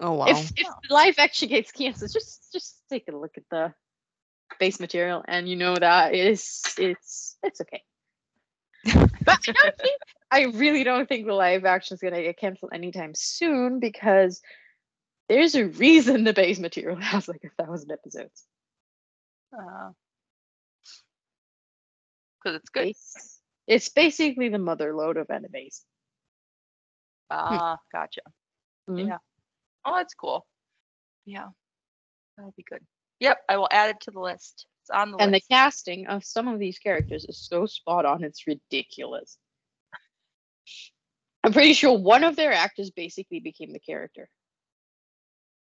S2: Oh wow.
S1: if if the live action gets canceled, just just take a look at the base material, and you know that is it's it's okay. but I don't think I really don't think the live action is gonna get canceled anytime soon because There's a reason the base material has like a thousand episodes.
S3: Because it's good.
S1: Base- It's basically the mother load of animes.
S3: Ah, gotcha.
S1: Mhm.
S3: Yeah. Oh, that's cool. Yeah. That'll be good. Yep, I will add it to the list. It's on the
S1: And the
S3: list.
S1: casting of some of these characters is so spot on, it's ridiculous. I'm pretty sure one of their actors basically became the character.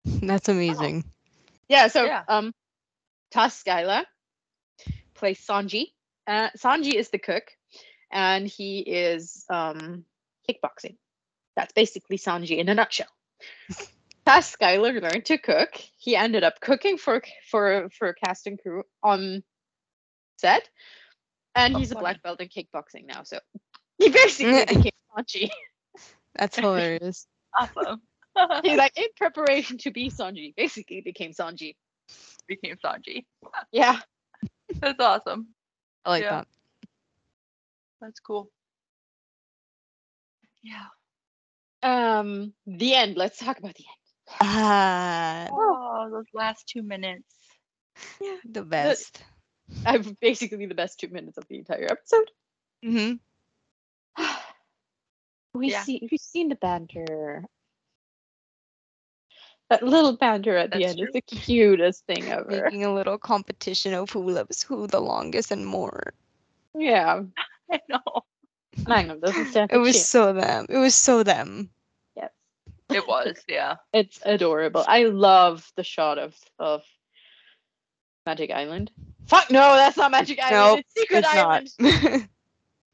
S2: That's amazing.
S1: Yeah, so
S3: Yeah.
S1: um Taz Skylar plays Sanji. Uh, Sanji is the cook, and he is um kickboxing. That's basically Sanji in a nutshell. Taz Skylar learned to cook. He ended up cooking for for for a casting crew on set, and
S3: Oh,
S1: he's a black belt in kickboxing now. So he basically became Sanji.
S2: That's hilarious.
S3: awesome.
S1: He's like in preparation to be Sanji. Basically became Sanji.
S3: Became Sanji.
S1: Yeah.
S3: That's awesome.
S2: I like
S3: Yeah.
S2: that.
S3: That's cool. Yeah.
S1: Um, the end. Let's talk about the end.
S2: Ah,
S3: Oh, those last two minutes.
S2: Yeah, the best.
S1: I've basically the best two minutes of the entire episode.
S2: Mm-hmm.
S1: we
S3: Yeah.
S1: see we've seen the banter. That little banter at the
S3: That's
S1: end is the cutest thing ever.
S2: Making a little competition of who loves who the longest and more.
S1: Yeah,
S3: I know.
S1: Magnum doesn't stand.
S2: It was
S1: chance.
S2: so them. It was so them.
S1: Yes,
S3: It was, yeah.
S1: it's adorable. I love the shot of of Magic Island. Fuck no, that's not Magic Island.
S2: Nope,
S1: it's Secret
S2: It's
S1: Island.
S2: not.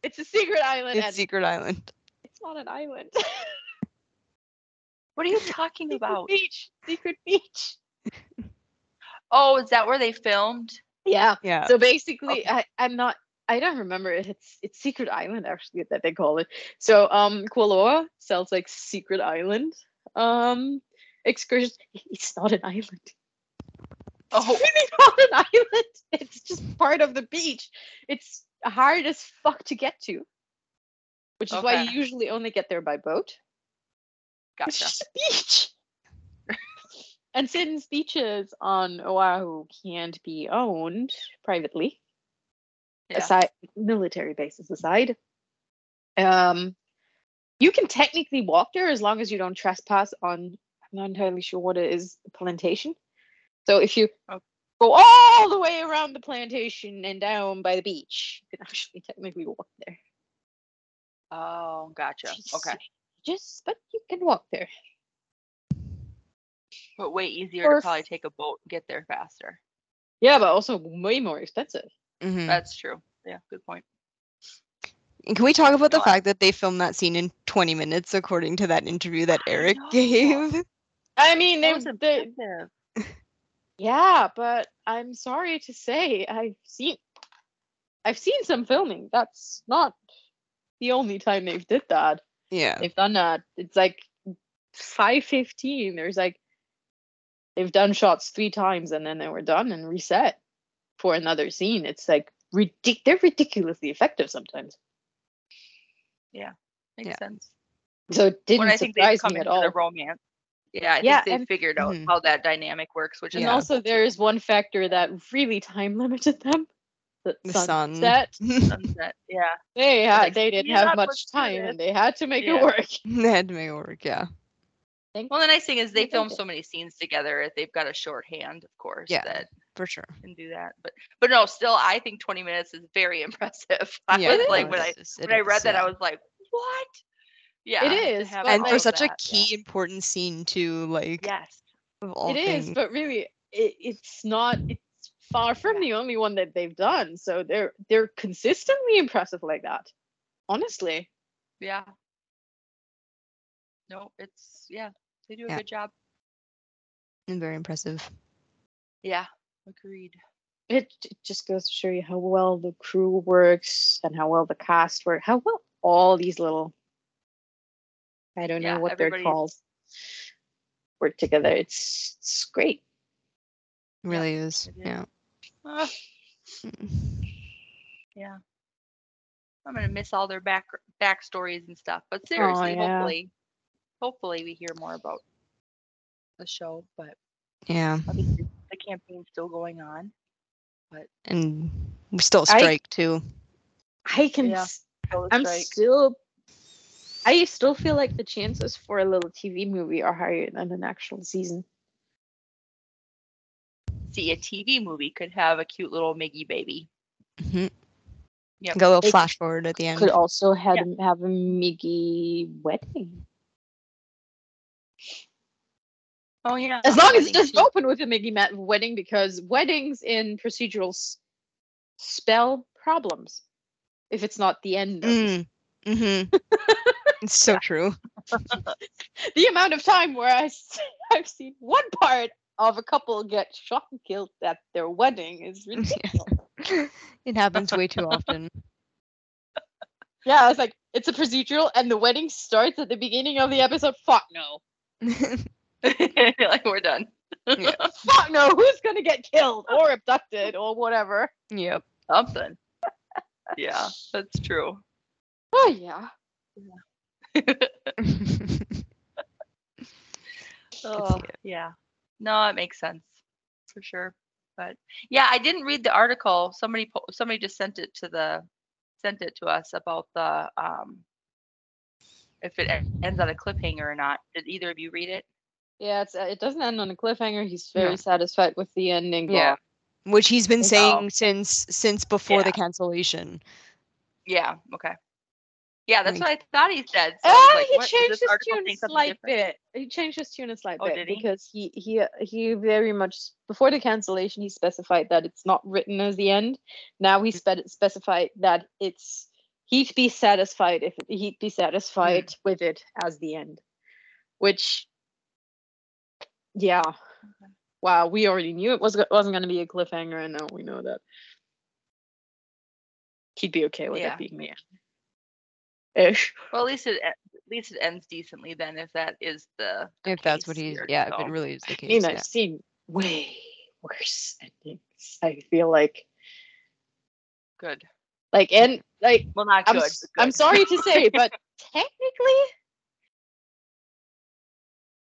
S1: It's a secret island.
S2: it's
S1: and
S2: Secret Island.
S1: it's not an island.
S3: What are you talking
S1: Secret
S3: about?
S1: beach. Secret beach.
S3: Oh, is that where they filmed?
S1: Yeah.
S2: Yeah.
S1: So basically,
S3: Okay.
S1: I, I'm not. I don't remember it. It's it's Secret Island actually that they call it. So um, Kualoa sells like Secret Island um excursions. It's not an island.
S3: Oh,
S1: It's really not an island. It's just part of the beach. It's hard as fuck to get to, which is why you usually only get there by boat. It's
S3: gotcha.
S1: just a beach. and since beaches on Oahu can't be owned privately,
S3: Yeah.
S1: aside military bases aside, um, you can technically walk there as long as you don't trespass on. I'm not entirely sure what it is. The plantation. So if you
S3: Oh.
S1: go all the way around the plantation and down by the beach, you can actually technically walk there.
S3: Oh, gotcha. Okay.
S1: Just, but you can walk there.
S3: But way easier
S1: Or
S3: to probably take a boat and get there faster.
S1: Yeah, but also way more expensive.
S2: Mhm.
S3: That's true. Yeah, good point.
S2: And can we talk about the fact that they filmed that scene in 20 minutes, according to that interview that Eric
S3: know.
S2: gave?
S1: I mean, they,
S3: That was
S1: they, yeah, but I'm sorry to say, I've seen, I've seen some filming. That's not the only time they've did that.
S2: Yeah.
S1: They've done that. It's like five fifteen. There's like, they've done shots three times and then they were done and reset for another scene. It's like ridic- They're ridiculously effective sometimes. Yeah.
S3: Makes
S2: Yeah.
S3: sense.
S1: So it didn't
S3: when I think they've
S1: surprise
S3: come
S1: me at
S3: into
S1: all.
S3: the romance. Yeah, I
S1: Yeah,
S3: think they
S1: and-
S3: figured out
S2: Mhm.
S3: how that dynamic works, which is
S1: And also, there is one factor that really time limited them. The,
S2: The sun.
S1: sunset.
S3: sunset. Yeah.
S1: They had,
S3: like,
S1: they didn't have much time, and they had to make
S3: Yeah.
S1: it work.
S2: they had to make it work, yeah.
S3: Well, the nice thing is they
S1: They
S3: film so many scenes together. They've got a shorthand, of course,
S2: Yeah.
S3: that
S2: For sure.
S3: can do that. But but no, still, I think 20 minutes is very impressive. I
S2: yeah,
S3: was like
S2: it
S3: when I
S2: is, it
S3: when I read
S2: is,
S3: that. I was like, what? Yeah,
S1: It
S3: to
S1: is,
S3: have
S1: but,
S2: and for
S1: like-
S3: of
S2: such a
S3: that,
S2: key important scene too, like
S3: Yes.
S2: of all
S1: It is,
S2: things.
S1: but really, it, it's not. It's far from the only one that they've done. So they're they're consistently impressive like that. Honestly,
S3: Yeah. No, it's yeah. They do a
S2: Yeah.
S3: good job.
S2: and very impressive.
S3: Yeah. Agreed.
S1: it, it just goes to show you how well the crew works and how well the cast work. How well all these little. I don't
S3: Yeah,
S1: know what they're called. Work together. It's it's great.
S2: It really is.
S3: it is.
S2: Yeah.
S3: Ah, yeah. I'm gonna miss all their back backstories and stuff. But seriously,
S1: yeah.
S3: hopefully, hopefully we hear more about the show, but
S2: Yeah,
S3: obviously the campaign's still going on.
S2: But and we still
S1: I-
S2: strike too.
S1: I can.
S3: Yeah.
S1: s-
S3: Still a
S1: I'm
S3: strike.
S1: still. I still feel like the chances for a little TV movie are higher than an actual season.
S3: See, a TV movie could have a cute little Miggy baby.
S2: hmm
S3: Yep.
S2: Go a little
S1: It
S2: flash forward at the end.
S1: Could also have have a Miggy wedding.
S3: Oh yeah.
S1: As long as it
S3: wedding
S1: doesn't open with a Miggy ma- wedding, because weddings in procedurals spell problems. If it's not the end. Of the
S2: Mm. hmm it's so true.
S1: the amount of time where I've seen one part of a couple get shot and killed at their wedding is ridiculous.
S2: it happens way too often.
S1: yeah, it's like it's a procedural and the wedding starts at the beginning of the episode. Fuck no.
S3: like we're done.
S1: Fuck no. Who's gonna get killed or abducted or whatever?
S2: yep.
S3: Something. yeah, that's true.
S1: Oh yeah.
S3: Oh, yeah. No, it makes sense for sure. But yeah, I didn't read the article. Somebody po- somebody just sent it to the sent it to us about the um if it ends on a cliffhanger or not. Did either of you read it?
S1: Yeah, it's uh, it doesn't end on a cliffhanger. He's very
S2: No.
S1: satisfied with the ending.
S2: Yeah. Which he's been
S3: Oh.
S2: saying since since before the cancellation.
S3: Yeah. Okay. Yeah, that's what I thought he said. So
S1: Ah,
S3: like,
S1: he changed his tune a slight
S3: different?
S1: bit. He changed his tune a slight
S3: Oh,
S1: bit
S3: he?
S1: because he he he very much before the cancellation he specified that it's not written as the end. Now he spe- specified that it's he'd be satisfied if he'd be satisfied with it as the end, which yeah. Wow, we already knew it was wasn't going to be a cliffhanger, and now we know that he'd be okay with
S3: Yeah.
S1: it being the end. Ish.
S3: Well, at least it at least it ends decently then, if that is the. the
S2: If that's what
S3: case
S2: he's
S3: here,
S2: yeah, if it really is the
S1: I
S2: case.
S1: mean,
S2: yeah.
S1: I've seen way worse endings. I feel like,
S3: Good.
S1: like, and like,
S3: Well, not
S1: I'm,
S3: good.
S1: I'm sorry to say, but technically,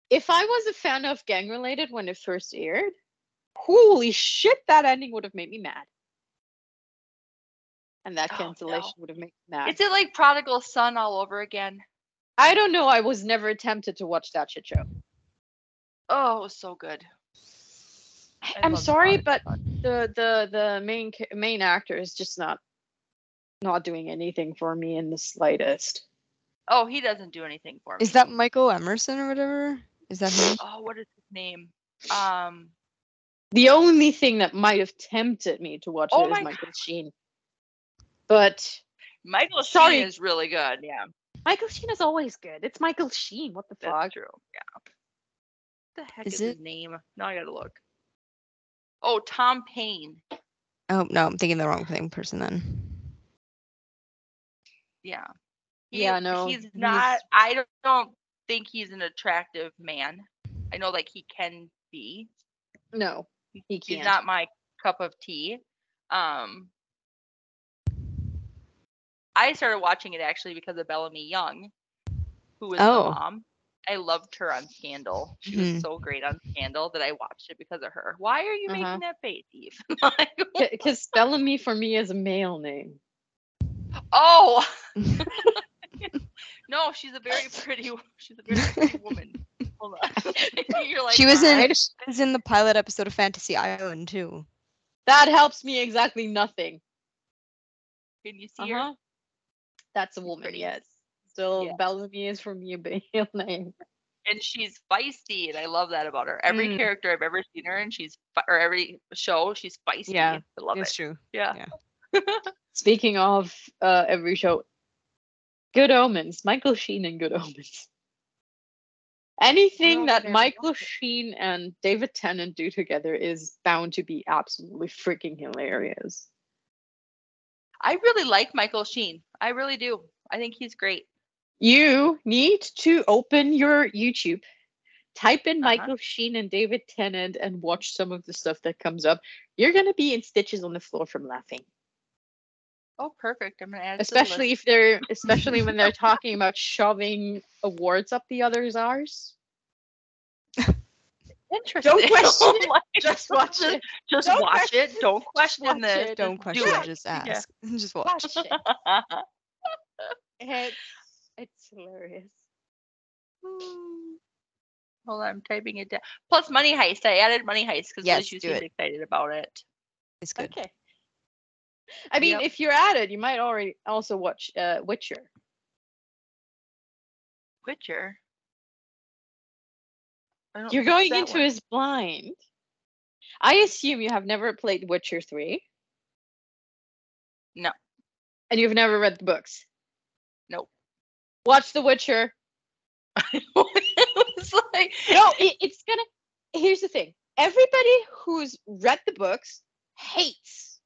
S1: if I was a fan of Gang Related when it first aired, holy shit, that ending would have made me mad. And that
S3: Oh, no.
S1: cancellation would have made me mad.
S3: Is it like Prodigal Son all over again?
S1: I don't know. I was never tempted to watch that shit show.
S3: Oh, so good. I
S1: I'm sorry,
S3: Prodigal
S1: but
S3: Son.
S1: the the the main main actor is just not not doing anything for me in the slightest.
S3: Oh, he doesn't do anything for me.
S2: Is that Michael Emerson or whatever? Is that him?
S3: Oh, what is his name? Um.
S1: The only thing that might have tempted me to watch
S3: Oh
S1: it is
S3: my
S1: Michael Sheen. But
S3: Michael
S1: Sorry.
S3: Sheen is really good. Yeah,
S1: Michael Sheen is always good. It's Michael Sheen. What the
S3: that's
S1: fuck?
S3: true. Yeah. What the heck
S2: Is
S3: is,
S2: it-
S3: his name? Now I gotta look. Oh, Tom Payne.
S2: Oh no, I'm thinking the wrong thing person then.
S3: Yeah.
S1: Yeah, no,
S3: He's
S1: he's-
S3: not. I don't, don't think he's an attractive man. I know, like he can be.
S1: No, he
S3: He's
S1: can't.
S3: He's not my cup of tea. Um, I started watching it actually because of Bellamy Young, who was
S2: Oh.
S3: the mom. I loved her on Scandal. She
S2: Mhm.
S3: was so great on Scandal that I watched it because of her. Why are you
S1: Uh-huh.
S3: making that face, Eve? Like,
S1: Because Bellamy for me is a male name.
S3: oh, no, she's a very pretty. She's a very pretty woman. Hold on. You're like,
S2: she was in
S3: "Alright."
S2: she was in the pilot episode of Fantasy Island too.
S1: That helps me exactly nothing.
S3: Can you see her?
S1: That's a woman, yes. Still,
S3: Yeah.
S1: Bellamy is for me a male name.
S3: and she's feisty, and I love that about her. Every
S2: Mm.
S3: character I've ever seen her in, she's or every show, she's feisty.
S2: Yeah,
S3: I love
S2: It's
S3: it.
S2: true.
S3: Yeah.
S2: yeah.
S1: Speaking of uh, every show, Good Omens, Michael Sheen and Good Omens. Anything that
S3: care.
S1: Michael Sheen and David Tennant do together is bound to be absolutely freaking hilarious.
S3: I really like Michael Sheen. I really do. I think he's great.
S1: You need to open your YouTube, type in
S3: Uh-huh.
S1: Michael Sheen and David Tennant, and watch some of the stuff that comes up. You're gonna be in stitches on the floor from laughing.
S3: Oh, perfect. I'm gonna add. it to the
S1: especially if they're especially when they're talking about shoving awards up the other's arse
S3: interesting.
S1: question it,
S3: Like,
S1: just watch it.
S3: Just
S1: Don't
S3: watch
S1: question
S3: it. Don't question
S1: watch
S3: this.
S1: it.
S2: Don't question,
S3: do
S1: it.
S2: just
S3: Yeah.
S2: ask. Just watch.
S1: Watch it.
S3: it.
S1: It's, it's hilarious.
S3: Hold on, I'm typing it down. Plus Money Heist. I added Money Heist because
S2: Yes,
S3: you
S2: do
S3: seemed
S2: it.
S3: excited about it.
S2: It's good.
S1: Okay. I mean,
S3: Yep.
S1: if you're at it, you might already also watch uh, Witcher.
S3: Witcher.
S1: You're going into
S3: one.
S1: his blind. I assume you have never played Witcher 3.
S3: No.
S1: And you've never read the books.
S3: Nope.
S1: Watch The Witcher.
S3: it was like
S1: No, it, it's gonna. Here's the thing everybody who's read the books hates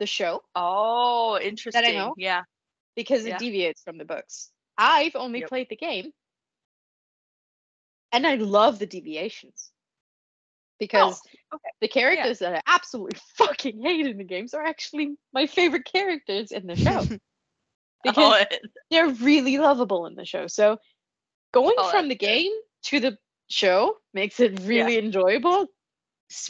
S1: the show
S3: Oh, interesting.
S1: That I know.
S3: Yeah.
S1: because it
S3: Yeah.
S1: deviates from the books. I've only
S3: Yep.
S1: played the game, and I love the deviations because oh,
S3: okay.
S1: the characters that I absolutely fucking hate in the games are actually my favorite characters in the show because
S3: Oh,
S1: they're really lovable in the show. So going
S3: Oh,
S1: from the game to the show makes it really enjoyable.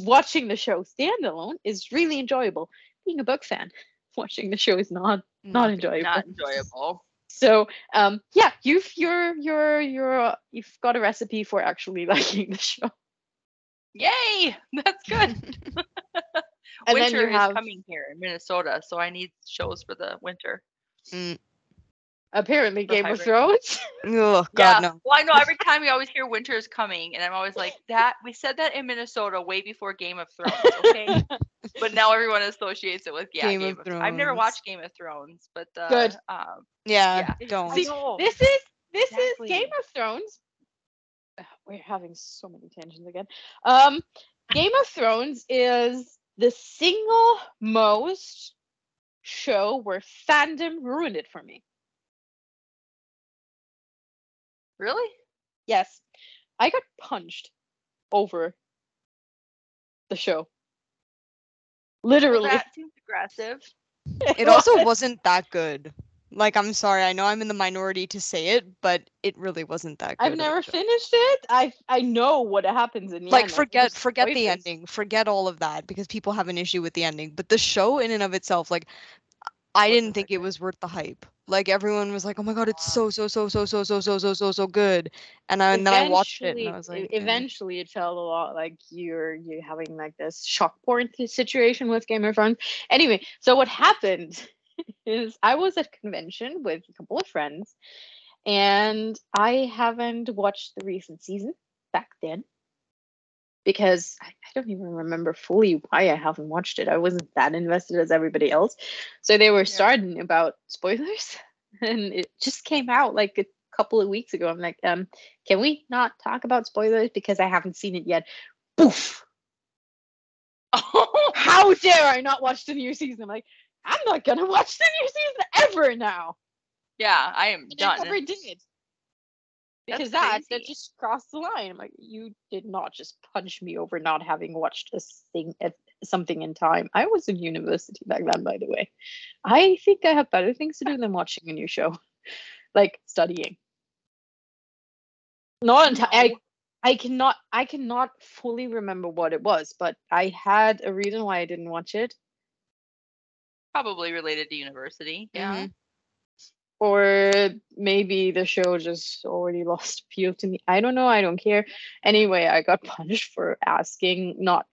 S1: Watching the show standalone is really enjoyable. Being a book fan, watching the show is not not enjoyable.
S3: not enjoyable.
S1: So um yeah, you've you're you're you're you've got a recipe for actually liking the show.
S3: Yay! That's good.
S1: And then
S3: winter
S1: you have-
S3: is coming here in Minnesota, so I need shows for the winter.
S2: Mm.
S1: Apparently
S3: The
S1: Game of. Thrones.
S2: Oh God,
S3: yeah.
S2: no.
S3: Well, I know every time we always hear winter is coming, and I'm always like, that we said that in Minnesota way before Game of Thrones, okay? but now everyone associates it with yeah,
S2: Game
S3: Game,
S2: of
S3: of, I've never watched Game of Thrones, but uh,
S1: Good.
S3: Um,
S2: Yeah,
S3: yeah.
S2: don't.
S1: See, this is this
S3: Exactly.
S1: is Game of Thrones. Ugh, We're having so many tangents again. Um Game of Thrones is the single most show where fandom ruined it for me.
S3: Really?
S1: Yes. I got punched over the show.
S3: Well,
S1: Literally.
S3: that seems aggressive.
S2: It also wasn't that good. Like, I'm sorry, I know I'm in the minority to say it, but it really wasn't that good.
S1: I've never finished it. I I know what happens in the
S2: like
S1: end. I
S2: forget
S1: just
S2: forget the
S1: spoilers.
S2: ending forget all of that because people have an issue with the ending but the show in and of itself like i didn't think it was worth the hype like everyone was like oh my god it's so so so so so so so so so so good. And, I, and then i watched it and i was like
S1: eventually it felt a lot like you're you're having like this shock porn situation with game of thrones. Anyway so what happened is i was at a convention with a couple of friends and i haven't watched the recent season back then because I, I don't even remember fully why i haven't watched it i wasn't that invested as everybody else so they were starting about spoilers and it just came out like a couple of weeks ago i'm like um can we not talk about spoilers because I haven't seen it yet? Poof! How dare I not watch the new season? I'm like, I'm not gonna watch the new season ever now.
S3: yeah, I am
S1: And I
S3: done.
S1: never did. Because that that just crossed the line. I'm like, you did not just punch me over not having watched a thing at something in time. I was in university back then, by the way. I think I have better things to do than watching a new show, like studying. Not enti- I. I cannot I cannot fully remember what it was, but I had a reason why I didn't watch it.
S3: Probably related to university. Yeah.
S2: Mhm.
S1: Or maybe the show just already lost appeal to me. I don't know, I don't care. Anyway, I got punished for asking not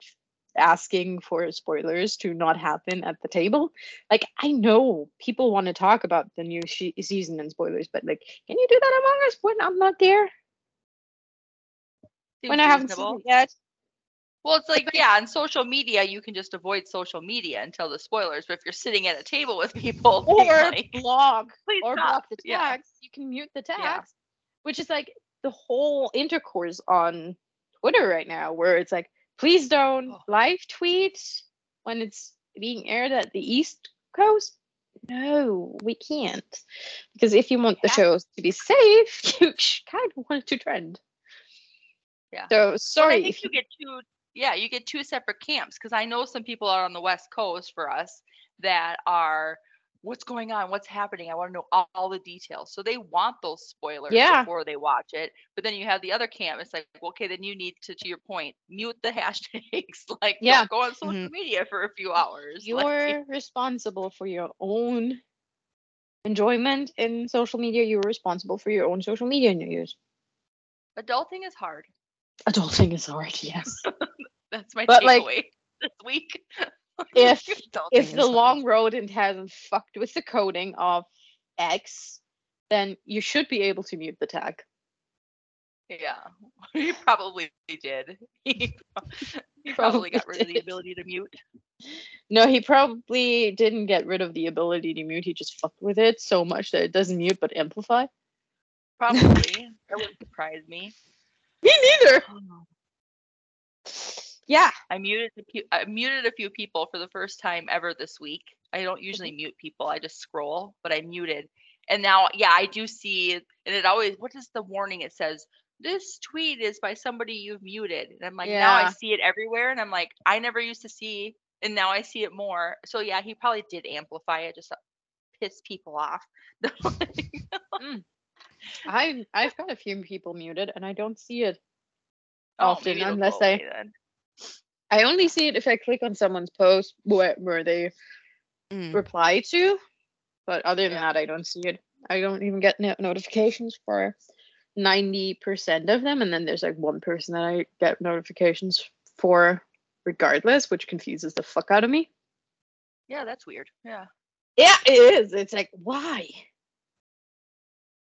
S1: asking for spoilers to not happen at the table. Like I know people want to talk about the new she- season and spoilers, but like can you do that among us when I'm not there? when I haven't
S3: reasonable.
S1: seen it yet?
S3: Well, it's like, yeah, on social media, you can just avoid social media until the spoilers. But if you're sitting at a table with people,
S1: Or
S3: like,
S1: blog or
S3: stop.
S1: block the
S3: Yeah.
S1: You can mute the text,
S3: Yeah.
S1: which is like the whole intercourse on Twitter right now, where it's like, please don't
S3: Oh.
S1: live tweet when it's being aired at the East Coast. No, we can't, because if you want the
S3: Yeah.
S1: shows to be safe, you kind of want it to trend.
S3: Yeah.
S1: So
S3: But I
S1: sorry
S3: think
S1: if
S3: you get two. Yeah, you get two separate camps because I know some people are on the West Coast for us that are what's going on, what's happening. I want to know all, all the details. So they want those spoilers
S1: Yeah.
S3: before they watch it. But then you have the other camp. It's like, well, okay, then you need to, to your point, mute the hashtags. like,
S1: Yeah.
S3: don't go on social
S2: Mhm.
S3: media for a few hours.
S1: You're
S3: Like,
S1: responsible for your own enjoyment in social media. You're responsible for your own social media news.
S3: adulting is hard.
S1: Adulting is hard, yes.
S3: That's my
S1: But, like,
S3: this week.
S1: if if
S2: is
S1: the
S2: hard.
S1: long rodent hasn't fucked with the coding of X, then you should be able to mute the tag.
S3: Yeah, he probably did. He, he probably got rid of the ability to mute.
S1: No, he probably didn't get rid of the ability to mute. He just fucked with it so much that it doesn't mute but amplify.
S3: Probably. that wouldn't surprise me.
S1: Me neither. Yeah.
S3: I muted a few, I muted a few people for the first time ever this week. I don't usually mm-hmm. mute people. I just scroll, but I muted. And now, yeah, I do see, and it always, what is the warning? It says, this tweet is by somebody you've muted. And I'm like, now I see it everywhere. And I'm like, I never used to see, and now I see it more. So yeah, he probably did amplify it just to piss people off. Mm.
S1: I I've got a few people muted and I don't see it
S3: Oh,
S1: often unless
S3: I.
S1: I only see it if I click on someone's post where, where they
S2: Mm.
S1: reply to. But other than
S3: Yeah.
S1: that, I don't see it. I don't even get no- notifications for 90% of them. And then there's like one person that I get notifications for regardless, which confuses the fuck out of me.
S3: Yeah, that's weird. Yeah.
S1: Yeah, it is. It's like, why?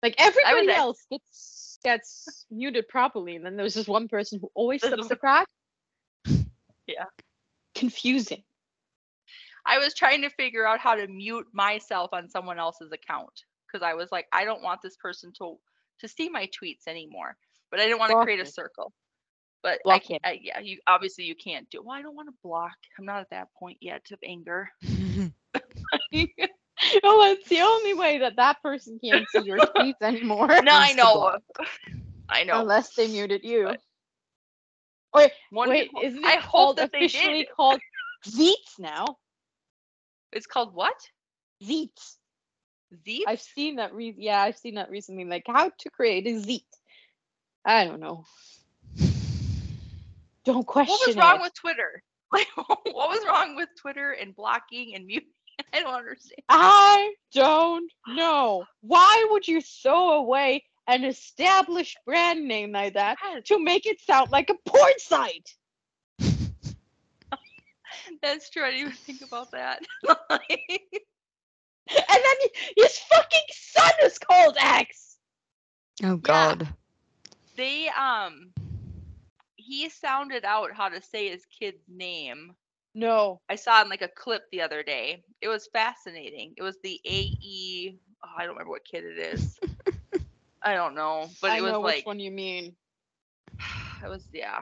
S1: Like everybody else gets gets muted properly, and then there's this one person who always slips the crack.
S3: Yeah.
S1: Confusing.
S3: I was trying to figure out how to mute myself on someone else's account because I was like, I don't want this person to to see my tweets anymore. But I didn't want to create a circle. But I,
S1: can't.
S3: I, yeah, you obviously you can't do. Well, I don't want to block. I'm not at that point yet of anger.
S1: Oh, it's the only way that that person can't see your tweets anymore.
S3: no, I know. I know.
S1: Unless they muted you.
S3: But-
S1: Wait,
S3: One
S1: wait,
S3: people-
S1: isn't it
S3: I
S1: called
S3: that
S1: officially
S3: did.
S1: called Zeets now?
S3: It's called what?
S1: Zeets.
S3: Z?
S1: I've seen that. Re- yeah, I've seen that recently. Like how to create a Zeet. I don't know. Don't question
S3: What was wrong
S1: it.
S3: with Twitter? Like, what was wrong with Twitter and blocking and muting? I don't understand.
S1: I don't know. Why would you throw away an established brand name like that to make it sound like a porn site?
S3: That's true. I didn't even think about that.
S1: And then his fucking son is called X.
S2: oh God.
S3: they um he sounded out how to say his kid's name.
S1: No.
S3: I saw in like a clip the other day. It was fascinating. It was the AE. Oh, I don't remember what kid it is. I don't know, but
S1: I
S3: it was
S1: know
S3: like
S1: which one you mean.
S3: it was yeah,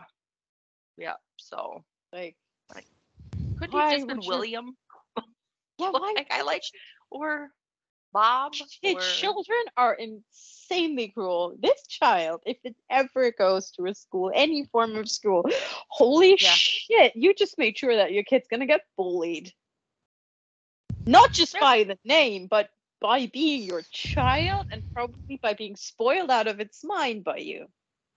S3: yeah. So
S1: Like, like
S3: could he have just been
S1: would you-
S3: William?
S1: yeah, why?
S3: Like I like or Bob
S1: His
S3: or
S1: children are insanely cruel. This child, if it ever goes to a school, any form of school, holy
S3: Yeah.
S1: shit, you just made sure that your kid's gonna get bullied. Not just
S3: Yeah.
S1: by the name, but by being your child and probably by being spoiled out of its mind by you.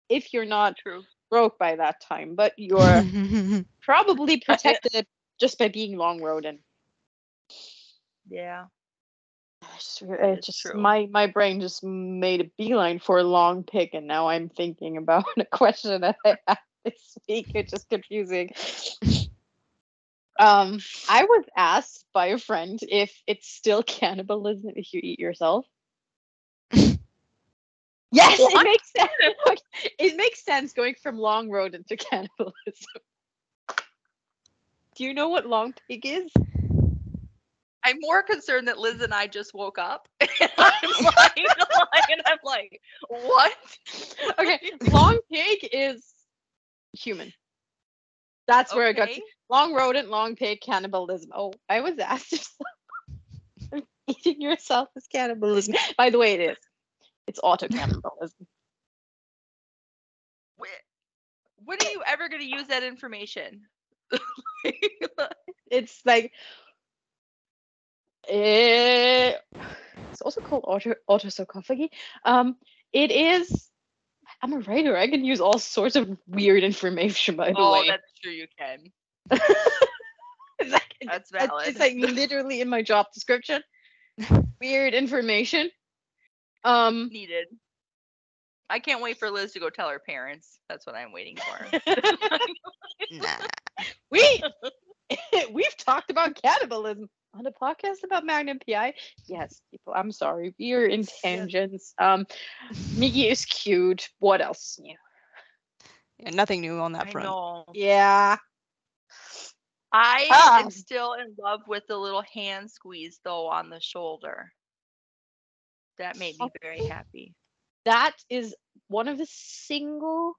S1: If you're not
S3: true.
S1: broke by that time, but you're probably protected just by being long rodent.
S3: Yeah.
S1: Just, it just
S3: true.
S1: my my brain just made a beeline for a long pick, and now I'm thinking about a question that I had this week. It's just confusing. Um, I was asked by a friend if it's still cannibalism if you eat yourself. yes, it
S3: What?
S1: makes sense. it makes sense going from long rodent to cannibalism. Do you know what long pig is?
S3: I'm more concerned that Liz and I just woke up. And I'm like, and I'm like, what?
S1: okay, long pig is human. That's where I got to,
S3: Okay.
S1: long rodent, long pig, cannibalism. Oh, I was asked if eating yourself is cannibalism. By the way, it is. It's auto cannibalism.
S3: Wh- When are you ever going to use that information?
S1: it's like Eh, it's also called auto autosarcophagy. Um, it is. I'm a writer. I can use all sorts of weird information. By the
S3: oh,
S1: way,
S3: that's true. You can.
S1: it's like,
S3: That's
S1: it's-
S3: valid.
S1: It's like literally in my job description. weird information. Um,
S3: Needed. I can't wait for Liz to go tell her parents. That's what I'm waiting for.
S2: Nah.
S1: we we've talked about cannibalism on a podcast about Magnum PI. Yes, people. I'm sorry. We're in tangents. Um, Miggy is cute. What else is new?
S2: Yeah, nothing new on that
S3: I
S2: front.
S3: know.
S1: Yeah.
S3: I
S1: Ah.
S3: am still in love with the little hand squeeze though on the shoulder. That made me very happy.
S1: that is one of the single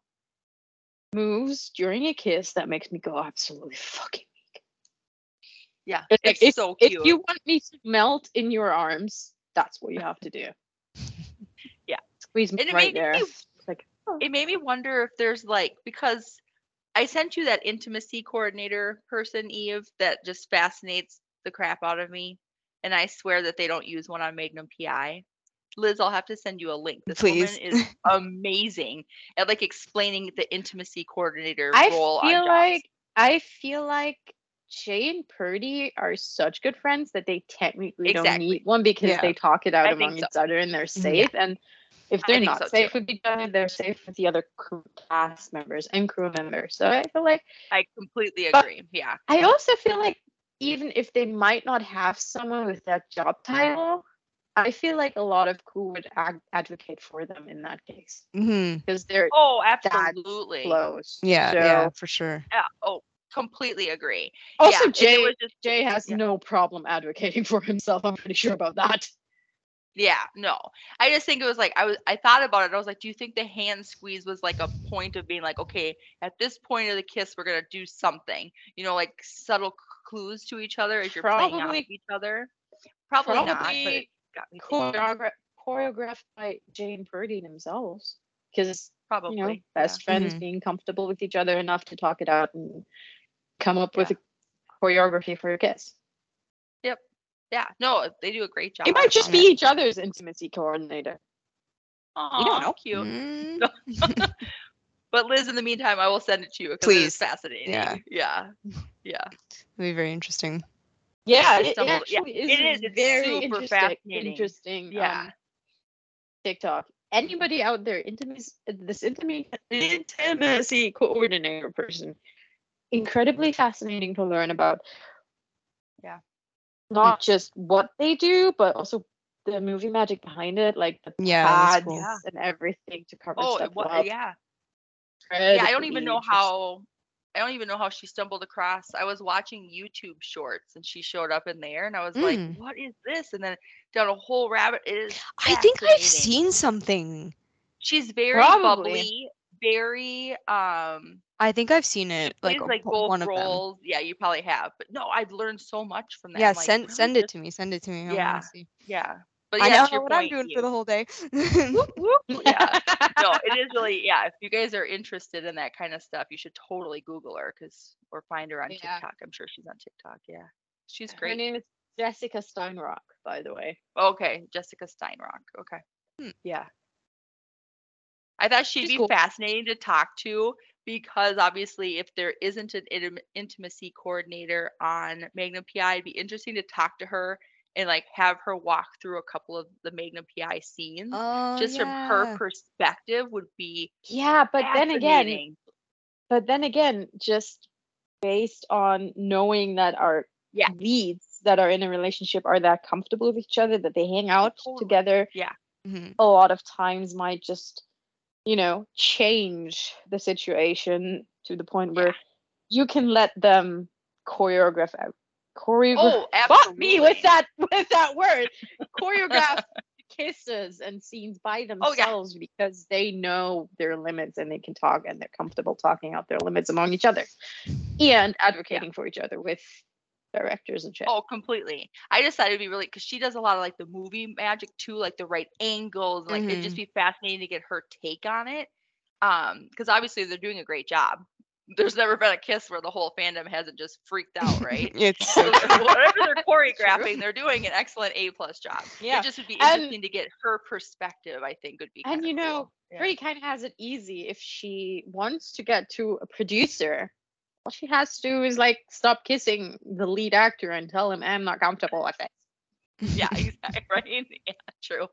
S1: moves during a kiss that makes me go absolutely fucking weak.
S3: Yeah,
S1: It's
S3: it's
S1: if,
S3: so
S1: if
S3: cute.
S1: If you want me to melt in your arms, that's what you have to do.
S3: Yeah.
S1: Squeeze me
S3: And it
S1: right
S3: made me
S1: there. It's like, oh.
S3: it made me wonder if there's like because I sent you that intimacy coordinator person, Eve, that just fascinates the crap out of me. And I swear that they don't use one on Magnum PI. Liz, I'll have to send you a link. This
S2: Please.
S3: woman is amazing at like explaining the intimacy coordinator
S1: I
S3: role I
S1: feel
S3: jobs.
S1: like I feel like Jay and Perdy are such good friends that they technically don't need one because
S2: Yeah.
S1: they talk it out
S3: I
S1: among
S3: so.
S1: each other and they're
S2: Mhm.
S1: safe. And if they're not
S3: so,
S1: safe
S3: too.
S1: with each other, they're safe with the other crew cast members and crew members. So I feel like
S3: I completely agree. Yeah.
S1: I also feel like even if they might not have someone with that job title, I feel like a lot of crew would ag- advocate for them in that case
S2: hmm
S1: because they're
S3: Oh, absolutely.
S1: close.
S2: Yeah,
S1: So-
S2: yeah, for sure.
S3: Yeah. Oh, completely agree.
S1: Also,
S3: yeah,
S1: Jay
S3: was just
S1: Jay has
S3: yeah.
S1: no problem advocating for himself. I'm pretty sure about that.
S3: Yeah, no. I just think it was like I was I thought about it. I was like, do you think the hand squeeze was like a point of being like, okay, at this point of the kiss, we're gonna do something, you know, like subtle clues to each other as you're playing off
S1: Probably-
S3: each other. Probably,
S1: probably
S3: it got me thinking.
S1: Choreogra- choreographed by Jane Perdy themselves, because
S3: Probably.
S1: you know,
S3: yeah.
S1: best friends
S2: Mhm.
S1: being comfortable with each other enough to talk it out and come up with a choreography for your kiss. Yep.
S3: Yeah. No, they do a great job.
S1: It might just be
S3: it.
S1: each other's intimacy coordinator.
S3: Aw,
S1: don't know.
S3: Cute.
S2: Mm,
S3: But Liz, in the meantime, I will send it to you because
S2: Please.
S3: it's fascinating.
S2: Yeah.
S3: Yeah. Yeah.
S2: That'd be very interesting.
S1: Yeah, it, it
S3: stumbled- yeah,
S1: is.
S3: is, it's
S1: very
S3: super
S1: interesting.
S3: fascinating.
S1: Interesting.
S3: Yeah.
S1: Um, TikTok. Anybody out there, intimacy, this intimacy, intimacy coordinator person, incredibly fascinating to learn about.
S3: Yeah.
S1: Not just what they do, but also the movie magic behind it, like the
S2: Yeah, that's
S1: pads
S2: cool.
S3: Yeah.
S1: and everything to cover
S3: Oh,
S1: stuff
S3: it wa-
S1: up.
S3: yeah. Yeah, I don't even know how. I don't even know how she stumbled across. I was watching YouTube shorts and she showed up in there, and I was like,
S2: Mm.
S3: "What is this?" And then down a whole rabbit. It is.
S2: I think I've seen something.
S3: She's very
S1: Probably.
S3: bubbly, very um.
S2: I think I've seen it like,
S3: like
S2: a-
S3: both
S2: one of them.
S3: roles. Yeah, you probably have. But no, I've learned so much from that.
S2: Yeah,
S3: like,
S2: send
S3: really
S2: send it
S3: just-
S2: to me. Send it to me. I
S3: Yeah.
S2: see.
S3: Yeah, but
S2: I
S3: yeah,
S2: know
S3: to your
S2: what I'm doing
S3: you-
S2: for the whole day.
S3: yeah. no, it is really yeah. If you guys are interested in that kind of stuff, you should totally Google her because or find her on
S1: Yeah.
S3: TikTok. I'm sure she's on TikTok. Yeah, she's
S1: Her
S3: great.
S1: name is Jessica Steinrock, by the way.
S3: Okay, Jessica Steinrock. Okay.
S2: Hmm.
S3: Yeah. I thought she'd
S1: She's
S3: be
S1: cool.
S3: fascinating to talk to because obviously, if there isn't an intim- intimacy coordinator on Magnum PI, it'd be interesting to talk to her and like have her walk through a couple of the Magnum PI scenes.
S2: oh,
S3: Just from her perspective, would be
S1: Yeah, but then again, but then again, just based on knowing that our
S3: Yeah.
S1: leads that are in a relationship are that comfortable with each other that they hang out
S3: Totally.
S1: together
S2: Mhm.
S1: a lot of times might just you know change the situation to the point where
S3: Yeah.
S1: you can let them choreograph out choreograph
S3: Oh,
S1: fuck me with that with that word choreograph kisses and scenes by
S3: Oh, yeah.
S1: themselves because they know their limits and they can talk and they're comfortable talking out their limits among each other and advocating for each other with directors and shit.
S3: Oh, completely. I just thought it'd be really because she does a lot of like the movie magic too, like the right angles. and, Like it'd just be fascinating to get her take on it. Um, because obviously they're doing a great job. there's never been a kiss where the whole fandom hasn't just freaked out, right?
S2: It's
S3: So whatever they're choreographing, they're doing an excellent A plus job.
S1: Yeah.
S3: It just would be
S1: And-
S3: interesting to get her perspective. I think would be.
S1: And you know,
S3: cool. Yeah.
S1: Brie kind of has it easy if she wants to get to a producer. All she has to do is like stop kissing the lead actor and tell him I'm not comfortable with it.
S3: yeah, exactly. Right? Yeah, true.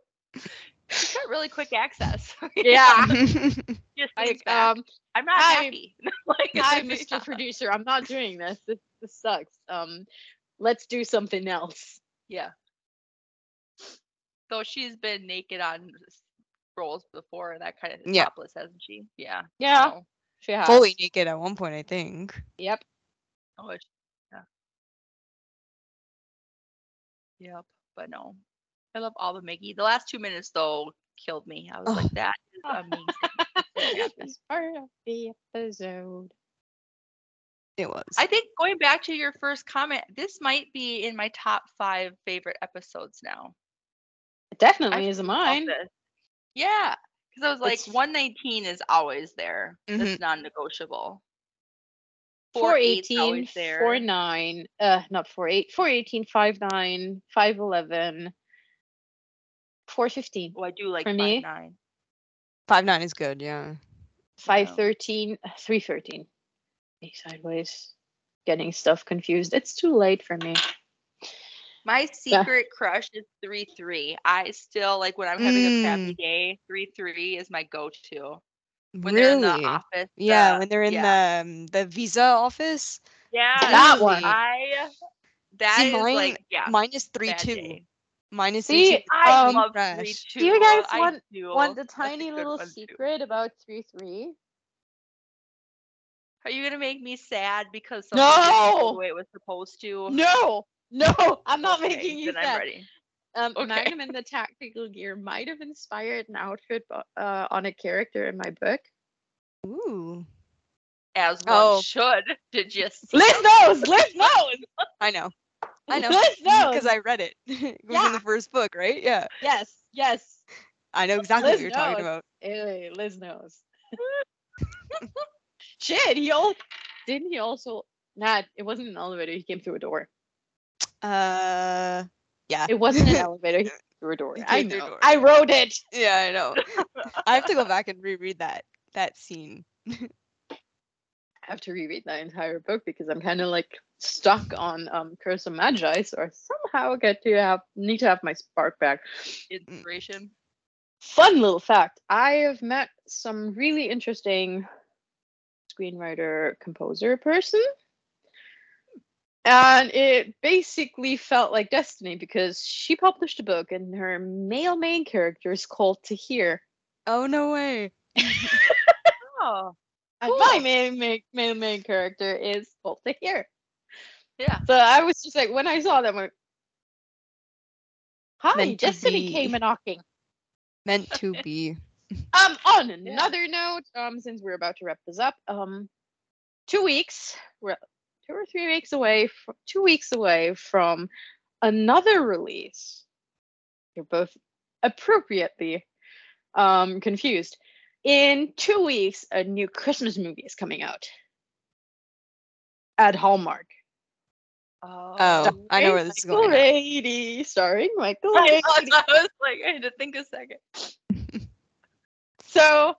S3: She's got really quick access.
S1: Yeah.
S3: Just
S1: Like,
S3: leans
S1: um,
S3: I'm not
S1: hi-
S3: happy. like,
S1: hi,
S3: yeah.
S1: Mr. Producer, I'm not doing this. This this sucks. Um, let's do something else.
S3: Yeah. Though she's been naked on s- roles before and that kind of
S2: Yeah.
S3: topless, hasn't she? Yeah.
S1: Yeah,
S3: so-
S1: she has.
S2: fully naked at one point, I think.
S1: Yep.
S3: Oh, yeah. Yep. But no, I love all the Miggy. The last two minutes though killed me. I was
S2: Oh.
S3: like, that is amazing.
S1: It's part of the episode.
S2: It was.
S3: I think going back to your first comment, this might be in my top five favorite episodes now.
S1: It definitely
S3: I
S1: is
S3: felt
S1: mine.
S3: Yeah, because I was like,
S1: It's-
S3: 119 is always there.
S2: Mhm.
S3: That's non-negotiable.
S1: 418,
S3: 418 's always
S1: 49, uh, not 48, 418, 59, 511, 415,
S3: Oh, I do like
S1: For
S3: five
S1: me,
S3: nine.
S2: Five nine is good, yeah.
S1: 513, 313. Hey, Sideways. Getting stuff confused. It's too late for me.
S3: My
S1: Yeah.
S3: secret crush is three three. I still like when I'm having a crappy
S2: Mm.
S3: day. Three three is my go-to. When they're in
S2: really?
S3: the office.
S2: yeah,
S3: the-
S2: when they're in
S3: yeah.
S2: the um, the visa office.
S3: yeah
S1: That one.
S3: I that
S2: See,
S3: is
S2: mine-
S3: like yeah.
S2: Mine is three two.
S3: day.
S2: Mine is
S1: See,
S2: three two.
S3: I
S1: Um,
S3: love
S2: Fresh.
S3: three
S1: Do you guys want- Want the
S3: a
S1: tiny little
S3: one, too.
S1: secret about 3 3?
S3: Are you gonna make me sad because something
S1: No!
S3: the way it was supposed to?
S1: No, no, I'm not
S3: Okay,
S1: making you
S3: then I'm
S1: sad.
S3: ready.
S1: Um,
S3: Okay.
S1: Magnum in the tactical gear might have inspired an outfit uh, on a character in my book.
S2: Ooh,
S3: As one
S2: Oh.
S3: should. Did you see?
S1: Liz knows. Liz knows.
S2: I know. I know.
S1: Liz knows.
S2: Because I read it. it was in the first book, right? Yeah.
S1: Yes, yes.
S2: I know exactly
S1: Liz
S2: what you're talking about.
S1: Hey, Liz knows. Shit, he all didn't he also? Nah, it wasn't an elevator. He came through a door.
S2: Uh, yeah.
S1: It wasn't an elevator. He through a door.
S2: He
S1: I
S2: came through a
S1: know.
S2: door.
S1: I wrote it.
S2: Yeah, I know. I have to go back and reread that that scene.
S1: I have to reread that entire book because I'm kind of like stuck on um Curse of Magi, so I somehow get to have need to have my spark back.
S3: Inspiration.
S1: Fun little fact: I have met some really interesting screenwriter, composer person, and it basically felt like destiny because she published a book and her male main character is called Tahir.
S2: Oh no way.
S3: Oh.
S1: And my main, main main main character is called Tahir.
S3: Yeah.
S1: So I was just like, when I saw them, I went, "Hi,
S2: Meant
S1: Destiny came a knocking."
S2: Meant to be.
S1: Um, on another note, um, since we're about to wrap this up, um, two weeks, we're two or three weeks away, from, two weeks away from another release. You're both appropriately um confused. In two weeks, a new Christmas movie is coming out at Hallmark.
S3: Oh.
S2: Oh, I know where this is
S1: Michael
S2: going. now.
S1: Rady, starring Michael
S3: I,
S1: Rady.
S3: I was like, I had to think a second.
S1: So,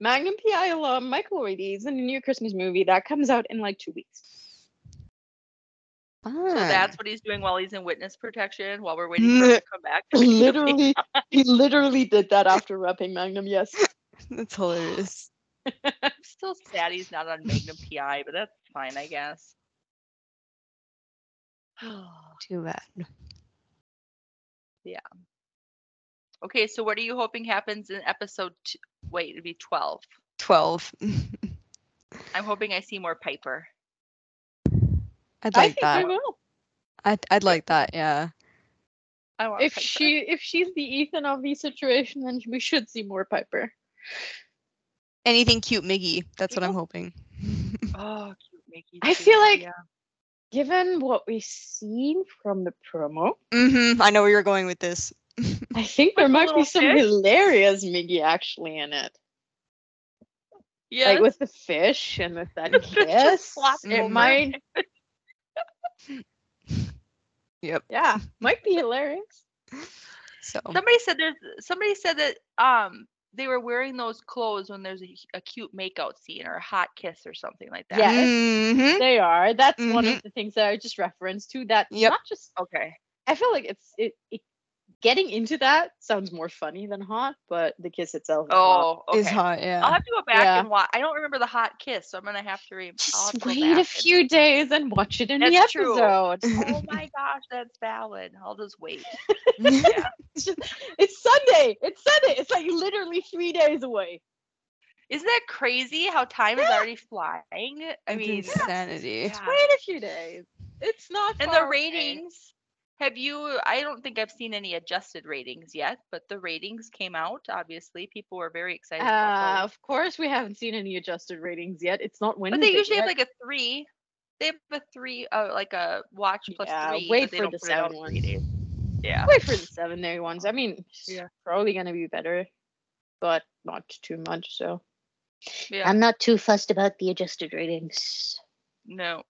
S1: Magnum PI alum Michael Rady is in a new Christmas movie that comes out in like two weeks.
S3: So
S2: Fun.
S3: that's what he's doing while he's in witness protection, while we're waiting for him to come back.
S1: literally, he literally did that after repping Magnum. Yes.
S2: That's hilarious.
S3: I'm still sad he's not on Magnum PI, but that's fine, I guess.
S2: Too bad. Yeah.
S3: Okay, so what are you hoping happens in episode? Two? Wait, it'd be twelve.
S2: Twelve.
S3: I'm hoping I see more Piper.
S2: I'd
S1: I
S2: like
S1: think I
S2: that.
S1: will.
S2: I'd I'd like that. Yeah.
S3: I want
S1: If
S3: Piper.
S1: she if she's the Ethan of the situation, then we should see more Piper.
S2: Anything cute, Miggy. That's what I'm hoping.
S3: Oh, cute Miggy.
S1: I
S3: too,
S1: feel like-
S3: yeah.
S1: Given what we've seen from the promo,
S2: hmm I know where you're going with this.
S1: I think there
S3: With the
S1: might be some
S3: fish?
S1: hilarious Miggy actually in it.
S3: Yeah.
S1: like with the fish and with that
S3: Just
S1: kiss.
S3: slap
S1: it
S2: over.
S1: might,
S2: Yep.
S1: yeah, might be hilarious.
S2: So
S3: Somebody said there's somebody said that um they were wearing those clothes when there's a, a cute makeout scene or a hot kiss or something like that.
S1: Yeah.
S2: Mhm.
S1: They are. That's one
S2: Mhm.
S1: of the things that I just referenced to. That
S2: Yep.
S1: not just.
S3: Okay.
S1: I feel like it's it, it. Getting into that sounds more funny than hot, but the kiss itself. Is hot.
S3: Oh, okay.
S2: is hot,
S3: I'll have to go back
S1: Yeah.
S3: and watch. I don't remember the hot kiss, so I'm gonna have to re.
S1: Just
S3: to
S1: wait a
S3: and-
S1: few days and watch it in the
S3: That's true.
S1: episode.
S3: Oh my gosh, that's valid. I'll just wait.
S1: It's, just, it's Sunday. It's Sunday. It's like literally three days away.
S3: Isn't that crazy how time is already flying? I
S2: It's
S3: mean,
S2: insanity.
S3: yeah.
S1: Wait a few days. It's not.
S3: and the
S1: away.
S3: Have you? I don't think I've seen any adjusted ratings yet, but the ratings came out. Obviously, people were very excited.
S1: Uh, of course, we haven't seen any adjusted ratings yet. It's not Wednesday.
S3: But they usually have like a three. They have a three, uh, like a watch plus
S1: Yeah,
S3: three.
S1: wait for the
S3: put it out
S1: seven
S3: in. Yeah.
S1: wait for the seven day ones. I mean,
S3: Yeah.
S1: probably gonna be better, but not too much. So
S3: Yeah.
S1: I'm not too fussed about the adjusted ratings.
S3: No,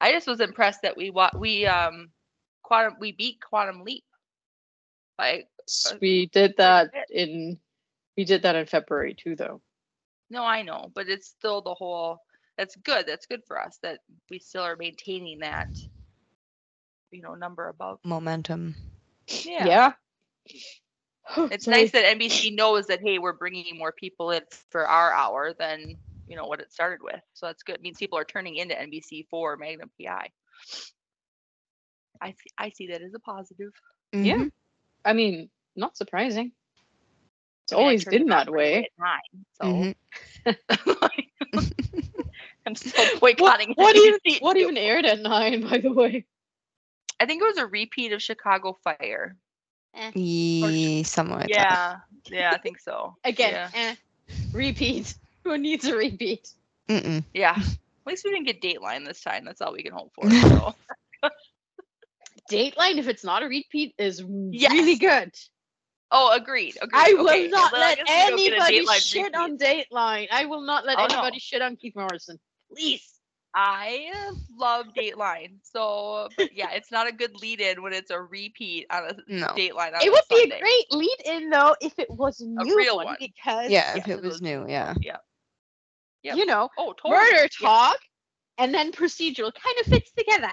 S3: I just was impressed that we wa- we um quantum we beat Quantum Leap. Like Uh,
S1: We did that in we did that in February too, though.
S3: no, I know, but it's still the whole. That's good. That's good for us that we still are maintaining that. You know, number above.
S2: Momentum.
S3: Yeah.
S1: Yeah.
S3: It's
S1: Sorry.
S3: nice that NBC knows that hey, we're bringing more people in for our hour than you know what it started with. So that's good. It means people are turning into NBC for Magnum PI. I see, I see that as a positive.
S1: Yeah.
S2: Mhm.
S1: I mean, not surprising. It's
S3: I mean,
S1: always been that way.
S3: nine, so
S2: Mhm.
S3: I'm still boycotting.
S1: What even
S3: NBC.
S1: what even aired at nine, by the way?
S3: I think it was a repeat of Chicago Fire.
S2: Ye- something like that.
S3: yeah, yeah, I think so.
S1: Again,
S3: Yeah.
S1: eh. Repeat. Who needs a repeat?
S2: Mm-mm.
S3: Yeah. At least we didn't get Dateline this time. That's all we can hope for. So.
S1: Dateline, if it's not a repeat, is really good.
S3: Oh, agreed. Agreed.
S1: I will
S3: okay,
S1: not
S3: well,
S1: let
S3: guess we don't get a
S1: anybody shit
S3: repeat.
S1: on Dateline. I will not let
S3: Oh, no.
S1: anybody shit on Keith Morrison. Please.
S3: I love Dateline. So, but yeah, it's not a good lead-in when it's a repeat on a
S2: No.
S3: Dateline. On
S1: It would be
S3: Sunday.
S1: a great lead in though if it was a new
S3: real
S1: one,
S3: one.
S1: because
S2: Yeah, if
S3: Yeah,
S2: it was new, yeah. Yeah.
S3: Yep.
S1: you know
S3: Oh, totally.
S1: murder
S3: Yeah.
S1: talk and then procedural kind of fits together.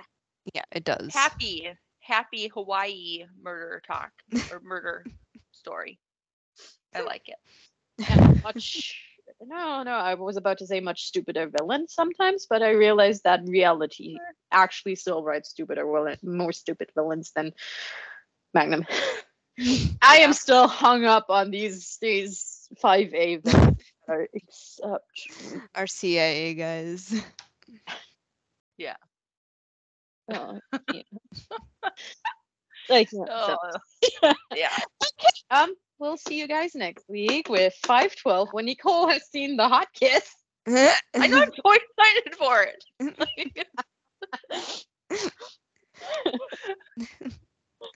S2: Yeah, it does.
S3: Happy, happy Hawaii murder talk or murder story. I like it.
S1: And much no, no, I was about to say much stupider villains sometimes, but I realized that reality actually still writes stupider villain, more stupid villains than Magnum. I am still hung up on these these five A exceptional.
S2: Our CIA guys.
S1: Oh, yeah. like yeah, so-
S3: Oh, yeah.
S1: um, we'll see you guys next week with five twelve when Nicole has seen the hot kiss.
S3: I know I'm so excited for it.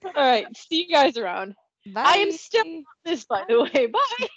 S1: All right, see you guys around. Bye. I am still-
S2: Bye.
S1: This, by the way, bye.